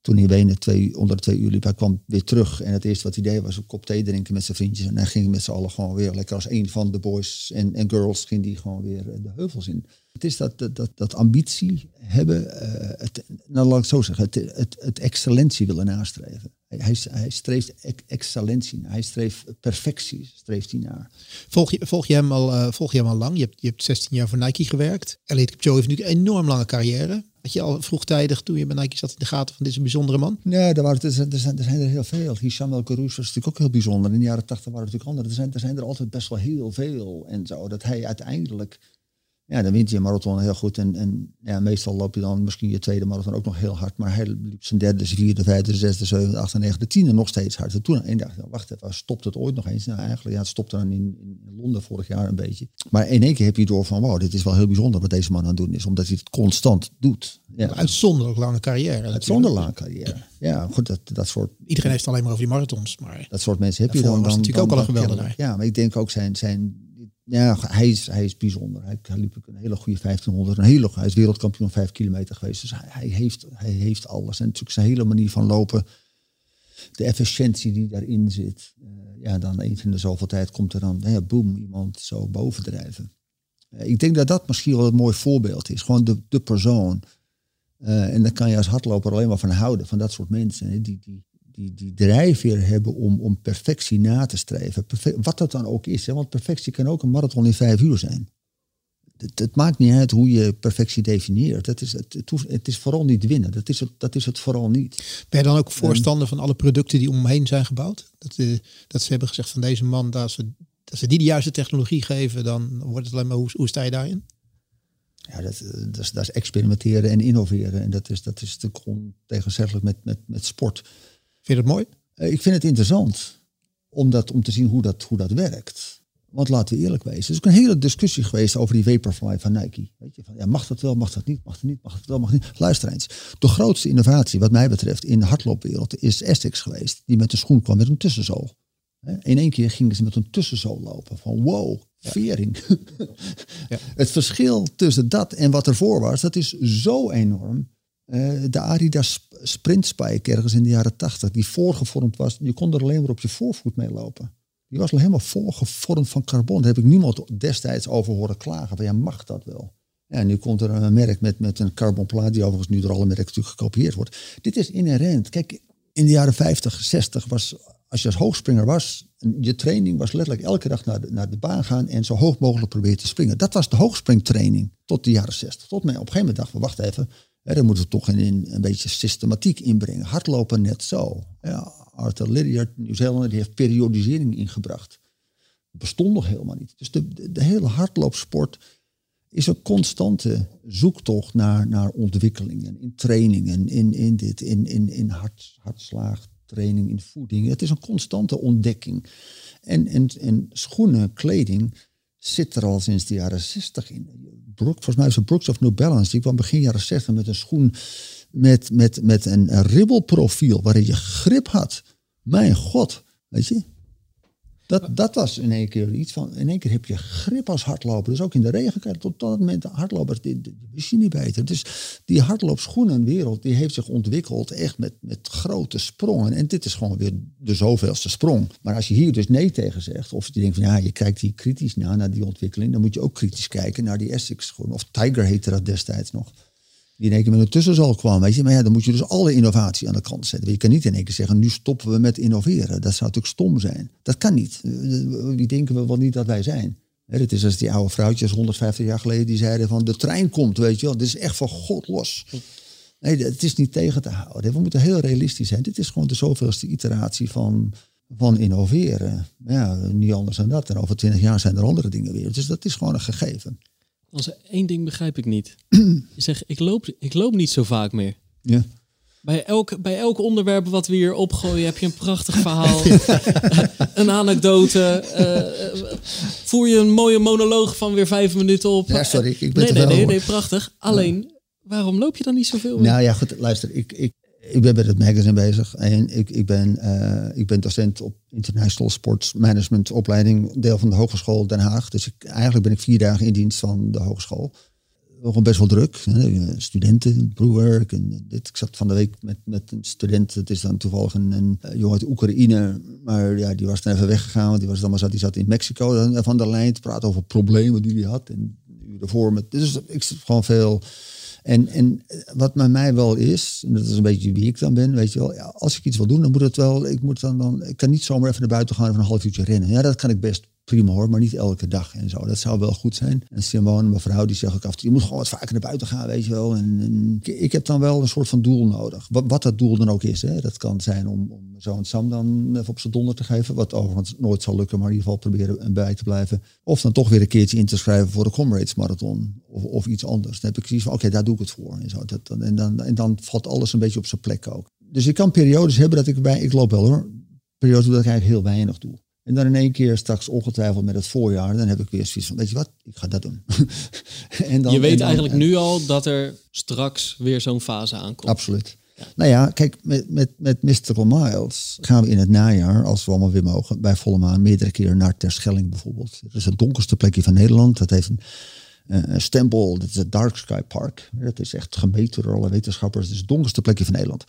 toen hij benen twee, onder de twee uur liep, kwam weer terug. En het eerste wat hij deed was een kop thee drinken met zijn vriendjes. En hij ging met z'n allen gewoon weer, lekker als een van de boys en, en girls, ging die gewoon weer eh, de heuvels in. Het is dat, dat, dat, ambitie hebben, eh, het, nou laat ik zo zeggen, het, het, het excellentie willen nastreven. Hij, hij, streeft ex- excellentie, na. hij streeft perfectie, streeft hij naar. Volg je, volg je, hem, al, eh, volg je hem al lang? Je hebt, je hebt 16 jaar voor Nike gewerkt. Elliot Kipchoge heeft natuurlijk een enorm lange carrière. Je al vroegtijdig, toen je bij Nike zat, in de gaten van dit is een bijzondere man? Nee, er, waren, er, zijn, er, zijn, er heel veel. Hisham El Karouche was natuurlijk ook heel bijzonder. In de jaren tachtig waren er natuurlijk anderen. Er zijn, er zijn er altijd best wel heel veel. En zo, dat hij uiteindelijk... Ja, dan wint je een marathon heel goed. En, en ja, meestal loop je dan misschien je tweede marathon ook nog heel hard. Maar hij liep zijn derde, zijn vierde, vijfde, zesde, zevende, achtste, negende, tiende nog steeds hard. En toen dag, nou, wacht even, stopt het ooit nog eens? Nou, eigenlijk, ja, het stopte dan in, in Londen vorig jaar een beetje. Maar in één keer heb je door van, wow, dit is wel heel bijzonder wat deze man aan het doen is. Omdat hij het constant doet. Ja, Uitzonderlijk lange carrière. Uitzonderlijk lange carrière. Ja, goed, dat, dat soort Iedereen heeft het alleen maar over die marathons. Maar dat soort mensen heb je dan. was dan natuurlijk dan, ook al een geweldenaar. Ja, maar ik denk ook zijn. zijn ja, hij is, hij is bijzonder. Hij, hij liep een hele goede 1500. Een hele, hij is wereldkampioen 5 kilometer geweest. Dus hij, heeft, hij heeft alles. En natuurlijk zijn hele manier van lopen. De efficiëntie die daarin zit. eh, ja, dan eens in de zoveel tijd komt er dan, ja, boem, iemand zo bovendrijven. Eh, ik denk dat dat misschien wel een mooi voorbeeld is. Gewoon de, de persoon Eh, en dan kan je als hardloper alleen maar van houden, van dat soort mensen. Die, die, die, die drijfveer hebben om, om perfectie na te streven. Wat dat dan ook is. Hè, want perfectie kan ook een marathon in vijf uur zijn. Het, het maakt niet uit hoe je perfectie definieert. Het is, het, het, hoeft- het is vooral niet winnen. Dat is, het, dat is het vooral niet. Ben je dan ook voorstander van alle producten die om hem heen zijn gebouwd? Dat, eh, dat ze hebben gezegd van deze man, dat ze, dat ze die de juiste technologie geven, dan wordt het alleen maar, hoe, hoe sta je daarin? Ja, dat, eh, dat, is, dat is experimenteren en innoveren. En dat is, dat is natuurlijk ontegenzeggelijk met, met, met sport. Vind je dat mooi? Eh, Ik vind het interessant om, dat, om te zien hoe dat, hoe dat werkt. Want laten we eerlijk wezen. Er is ook een hele discussie geweest over die Vaporfly van Nike. Weet je, van, ja, mag dat wel, mag dat niet, mag dat niet, mag dat wel, mag niet. Luister eens. De grootste innovatie wat mij betreft in de hardloopwereld is Essex geweest. Die met een schoen kwam met een tussenzool. In één keer gingen ze met een tussenzool lopen. Van wow, vering. [laughs] Het verschil tussen dat en wat ervoor was, dat is zo enorm. Eh, de Adidas Sp- Sprint Spike ergens in de jaren tachtig, die voorgevormd was. Je kon er alleen maar op je voorvoet mee lopen. Die was al helemaal voorgevormd van carbon. Daar heb ik niemand destijds over horen klagen. Van ja, mag dat wel? Ja, nu komt er een merk met, met een carbonplaat, die overigens nu door alle merken natuurlijk gekopieerd wordt. Dit is inherent. Kijk, in de jaren 50, 60 was, als je als hoogspringer was, je training was letterlijk elke dag naar de, naar de baan gaan en zo hoog mogelijk proberen te springen. Dat was de hoogspringtraining tot de jaren 60. Tot mij op een gegeven moment dacht wacht even, dan moeten we toch in, een beetje systematiek inbrengen. Hardlopen net zo. Ja, Arthur Lydiard, Nieuw-Zeelander, die heeft periodisering ingebracht. Dat bestond nog helemaal niet. Dus de, de, hele hardloopsport is een constante zoektocht naar, naar ontwikkelingen in trainingen, in, in dit, in, in, in hart, hartslaagtraining, in voeding. Het is een constante ontdekking. En, en, en schoenen, kleding zit er al sinds de jaren 60 in. Brook, volgens mij is het Brooks of New Balance. Die kwam begin jaren 60 met een schoen met, met, met een ribbelprofiel waarin je grip had. Mijn god, weet je. Dat, dat was in één keer iets van, in één keer heb je grip als hardloper. Dus ook in de regen kan je tot dat moment hardlopers, die, die, wist je niet beter. Dus die hardloopschoenenwereld, die heeft zich ontwikkeld echt met, met grote sprongen. En dit is gewoon weer de zoveelste sprong. Maar als je hier dus nee tegen zegt, of je denkt van ja, je kijkt hier kritisch naar, naar die ontwikkeling, dan moet je ook kritisch kijken naar die Essex schoen. Of Tiger heette dat destijds nog. Die in één keer met een kwam, weet je. Maar ja, dan moet je dus alle innovatie aan de kant zetten. Je kan niet in één keer zeggen, nu stoppen we met innoveren. Dat zou natuurlijk stom zijn. Dat kan niet. Wie denken we wel niet dat wij zijn? Het is als die oude vrouwtjes 150 jaar geleden die zeiden van de trein komt, weet je wel. Dit is echt van God los. Nee, het is niet tegen te houden. We moeten heel realistisch zijn. Dit is gewoon de zoveelste iteratie van, van innoveren. Ja, niet anders dan dat. En over 20 jaar zijn er andere dingen weer. Dus dat is gewoon een gegeven. Als één ding begrijp ik niet. [clears throat] Je zegt, ik loop, ik loop niet zo vaak meer. Ja. Bij elk, bij elk onderwerp wat we hier opgooien heb je een prachtig [laughs] verhaal. [laughs] een anekdote. eh, voer je een mooie monoloog van weer vijf minuten op. Ja, sorry, ik ben nee, nee, nee, nee, prachtig. Alleen, waarom loop je dan niet zoveel? Nou ja, goed, luister. Ik, ik, ik ben met het magazine bezig. En ik, ik, ben, eh, ik ben docent op International Sports Management opleiding, deel van de Hogeschool Den Haag. Dus ik, eigenlijk ben ik vier dagen in dienst van de hogeschool. Gewoon best wel druk. Studenten, broerwerk en dit. Ik zat van de week met, met een student. Het is dan toevallig een, een jongen uit Oekraïne. Maar ja, die was dan even weggegaan. Want die, was dan maar zat, die zat in Mexico dan van de lijn te praten over problemen die hij had. En uren voor met. Dus ik zit gewoon veel. En, en wat bij mij wel is, en dat is een beetje wie ik dan ben, weet je wel, ja, als ik iets wil doen, dan moet het wel, ik moet dan, dan, ik kan niet zomaar even naar buiten gaan en even een half uurtje rennen. Ja, dat kan ik best prima hoor, maar niet elke dag en zo. Dat zou wel goed zijn. En Simone, mijn vrouw, die zegt ook af toe, je moet gewoon wat vaker naar buiten gaan, weet je wel. En, ik, heb dan wel een soort van doel nodig. Wat, dat doel dan ook is, hè. Dat kan zijn om, om zo'n Sam dan even op zijn donder te geven, wat overigens nooit zal lukken, maar in ieder geval proberen bij te blijven. Of dan toch weer een keertje in te schrijven voor de Comrades Marathon of, of iets anders. Dan heb ik zoiets van, oké, daar doe ik het voor. En, zo. Dat, dan- en, dan, en dan valt alles een beetje op zijn plek ook. Dus ik kan periodes hebben dat ik bij, ik loop wel hoor, periodes dat ik eigenlijk heel weinig doe. En dan in één keer straks ongetwijfeld met het voorjaar, dan heb ik weer zoiets van, weet je wat, ik ga dat doen. [laughs] en dan, je weet en dan- eigenlijk nu al dat er straks weer zo'n fase aankomt. Absoluut. Nou ja, kijk, met, met, met Mystical Miles gaan we in het najaar, als we allemaal weer mogen, bij volle maan meerdere keren naar Terschelling bijvoorbeeld. Dat is het donkerste plekje van Nederland. Dat heeft een, een stempel, dat is het Dark Sky Park. Dat is echt gemeten door alle wetenschappers. Het is het donkerste plekje van Nederland.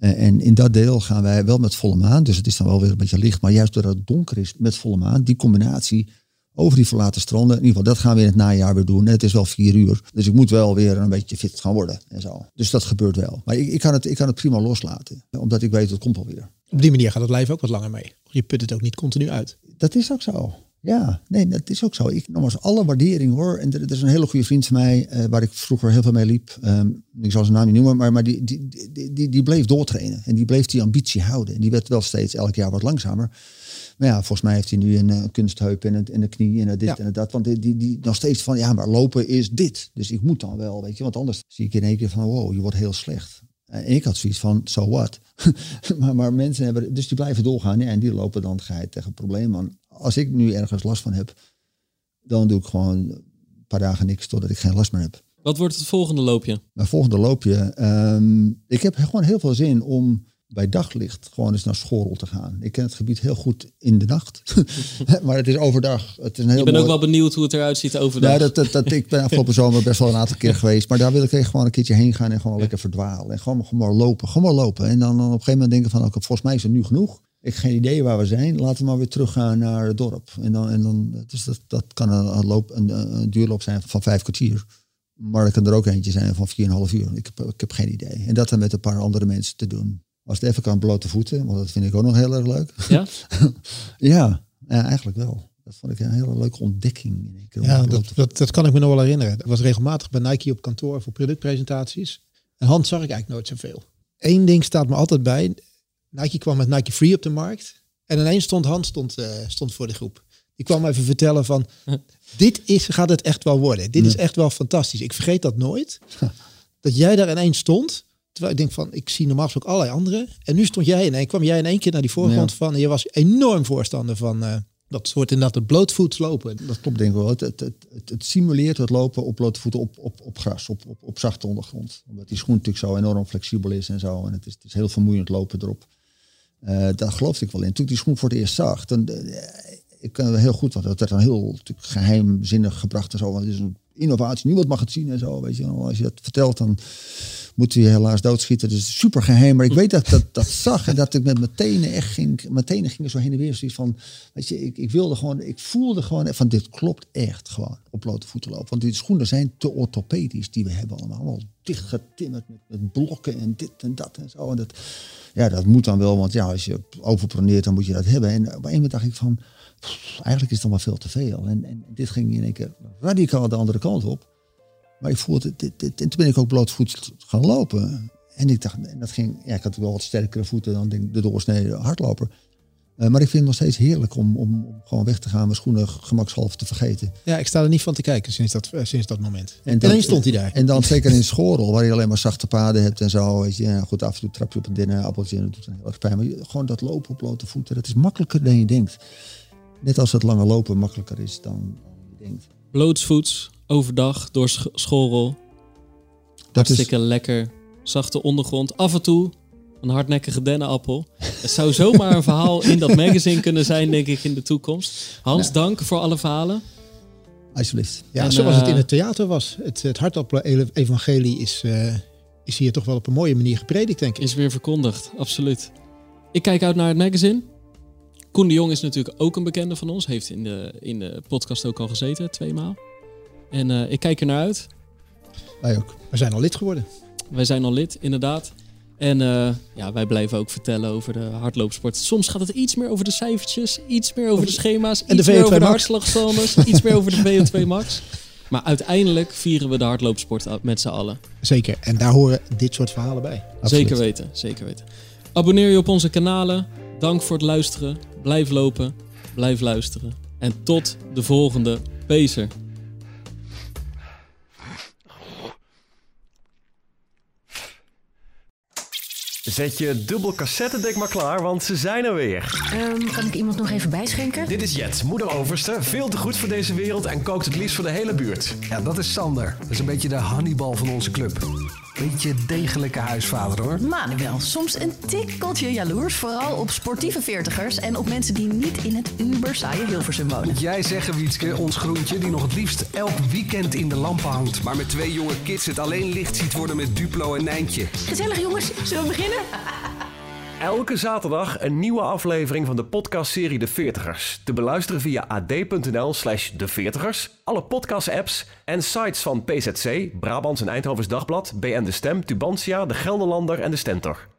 Eh, En in dat deel gaan wij wel met volle maan. Dus het is dan wel weer een beetje licht. Maar juist doordat het donker is met volle maan. Die combinatie over die verlaten stranden. In ieder geval, dat gaan we in het najaar weer doen. En het is wel vier uur. Dus ik moet wel weer een beetje fit gaan worden en zo. Dus dat gebeurt wel. Maar ik, ik, kan, het, ik kan het prima loslaten. Omdat ik weet, het komt alweer. Op die manier gaat het lijf ook wat langer mee. Je put het ook niet continu uit. Dat is ook zo. Ja, nee, dat is ook zo. Ik nogmaals alle waardering hoor. En er, er is een hele goede vriend van mij, uh, waar ik vroeger heel veel mee liep. Um, ik zal zijn naam niet noemen, maar, maar die, die, die, die, die bleef doortrainen. En die bleef die ambitie houden. En die werd wel steeds elk jaar wat langzamer. Maar ja, volgens mij heeft hij nu een uh, kunstheup en een, en een knie en dit ja. en dat. Want die, die, die nog steeds van, ja, maar lopen is dit. Dus ik moet dan wel, weet je. Want anders zie ik in één keer van, wow, je wordt heel slecht. En ik had zoiets van, so what? [laughs] maar, maar mensen hebben, dus die blijven doorgaan. Ja, en die lopen dan geheid tegen problemen aan. Als ik nu ergens last van heb, dan doe ik gewoon een paar dagen niks totdat ik geen last meer heb. Wat wordt het volgende loopje? Mijn volgende loopje, um, ik heb gewoon heel veel zin om bij daglicht gewoon eens naar Schorel te gaan. Ik ken het gebied heel goed in de nacht. [laughs] maar het is overdag. Het is een heel ik ben mooi... ook wel benieuwd hoe het eruit ziet overdag. Ja, dat, dat, dat, ik ben afgelopen zomer best wel een aantal keer geweest. Maar daar wil ik gewoon een keertje heen gaan en gewoon lekker verdwalen. En gewoon, gewoon maar lopen. Gewoon maar lopen. En dan, dan op een gegeven moment denken van, okay, volgens mij is het nu genoeg. Ik heb geen idee waar we zijn. Laten we maar weer teruggaan naar het dorp. En dan, en dan dus dat, dat kan een, een, loop, een, een duurloop zijn van vijf kwartier. Maar dat kan er ook eentje zijn van 4,5 uur. Ik heb, ik heb geen idee. En dat dan met een paar andere mensen te doen. Als het even kan blote voeten, want dat vind ik ook nog heel erg leuk. Ja? [laughs] ja, ja, eigenlijk wel. Dat vond ik een hele leuke ontdekking. Ja, dat, dat, dat, kan ik me nog wel herinneren. Ik was regelmatig bij Nike op kantoor voor productpresentaties. En Hans zag ik eigenlijk nooit zoveel. Eén ding staat me altijd bij. Nike kwam met Nike Free op de markt. En ineens stond Hans stond, uh, stond voor de groep. Die kwam even vertellen van, [laughs] dit is, gaat het echt wel worden. Dit is echt wel fantastisch. Ik vergeet dat nooit. Dat jij daar ineens stond Terwijl ik denk van, ik zie normaal ook allerlei anderen. En nu stond jij in en kwam jij in één keer naar die voorgrond van. En je was enorm voorstander van uh, dat soort inderdaad het blootvoets lopen. Dat klopt denk ik wel. Het, het, het, het, simuleert het lopen op blote voeten op, op, op gras, op, op, op zachte ondergrond. Omdat die schoen natuurlijk zo enorm flexibel is en zo. En het is, het is heel vermoeiend lopen erop. Uh, daar geloofde ik wel in. Toen ik die schoen voor het eerst zag, dan, uh, ik kan heel goed, want dat werd dan heel geheimzinnig gebracht. Want het is een innovatie, niemand mag het zien en zo. Weet je, als je dat vertelt, dan moet hij helaas doodschieten. Dus super geheim. Maar ik weet dat dat, dat zag en dat ik met mijn tenen echt ging. Mijn tenen gingen zo heen en weer. Zoiets van, weet je, ik, ik wilde gewoon, ik voelde gewoon van dit klopt echt gewoon op blote voeten lopen. Want die schoenen zijn te orthopedisch die we hebben allemaal. Allemaal dicht getimmerd met, met blokken en dit en dat en zo. En dat, ja, dat moet dan wel, want ja, als je overproneert, dan moet je dat hebben. En op een moment dacht ik van, eigenlijk is het wel veel te veel. En, en dit ging in één keer radicaal de andere kant op. Maar ik voelde, dit, dit, en toen ben ik ook blootvoets gaan lopen. En ik dacht, en dat ging, ja, ik had wel wat sterkere voeten dan denk, de doorsnede hardloper. Uh, maar ik vind het nog steeds heerlijk om, om, om, gewoon weg te gaan, mijn schoenen gemakshalve te vergeten. Ja, ik sta er niet van te kijken sinds dat, uh, sinds dat moment. En dan stond hij daar. En dan zeker in Schorel, waar je alleen maar zachte paden hebt en zo. Weet je, ja, goed, af en toe trap je op een dinner, appeltje en dat doet een heel erg pijn. Maar gewoon dat lopen op blote voeten, dat is makkelijker dan je denkt. Net als het lange lopen makkelijker is dan, dan je denkt. Blootsvoets, overdag door sch schoolrol. Dat Hartstikke is... lekker. Zachte ondergrond. Af en toe een hardnekkige dennenappel. [laughs] Het zou zomaar een verhaal in dat magazine kunnen zijn, denk ik, in de toekomst. Hans, ja. dank voor alle verhalen. Alsjeblieft. Ja, en, zoals uh, het in het theater was. Het, het hartappelen-evangelie is, uh, is hier toch wel op een mooie manier gepredikt, denk ik. Is weer verkondigd, absoluut. Ik kijk uit naar het magazine. Koen de Jong is natuurlijk ook een bekende van ons. Heeft in de, in de podcast ook al gezeten, tweemaal. En uh, ik kijk er naar uit. Wij ook. We zijn al lid geworden. Wij zijn al lid, inderdaad. En uh, ja, wij blijven ook vertellen over de hardloopsport. Soms gaat het iets meer over de cijfertjes, iets meer over de schema's, en iets de meer over de hartslagzones, iets meer over de VO2 max. Maar uiteindelijk vieren we de hardloopsport met z'n allen. Zeker, en daar horen dit soort verhalen bij. Absoluut. Zeker weten, zeker weten. Abonneer je op onze kanalen. Dank voor het luisteren. Blijf lopen, blijf luisteren. En tot de volgende Pacer. Zet je dubbel cassettedek maar klaar, want ze zijn er weer. Um, kan ik iemand nog even bijschenken? Dit is Jet, moeder overste. Veel te goed voor deze wereld en kookt het liefst voor de hele buurt. Ja, dat is Sander. Dat is een beetje de Hannibal van onze club. Beetje degelijke huisvader hoor. Manuel, soms een tikkeltje jaloers. Vooral op sportieve veertigers en op mensen die niet in het uber saaie Hilversum wonen. Jij zeggen, Wietske, ons groentje die nog het liefst elk weekend in de lampen hangt. Maar met twee jonge kids het alleen licht ziet worden met Duplo en Nijntje. Gezellig jongens, zullen we beginnen? Elke zaterdag een nieuwe aflevering van de podcastserie De Veertigers. Te beluisteren via ad.nl slash De Veertigers, alle podcast-apps en sites van PZC, Brabants en Eindhovens Dagblad, BN De Stem, Tubantia, De Gelderlander en De Stentor.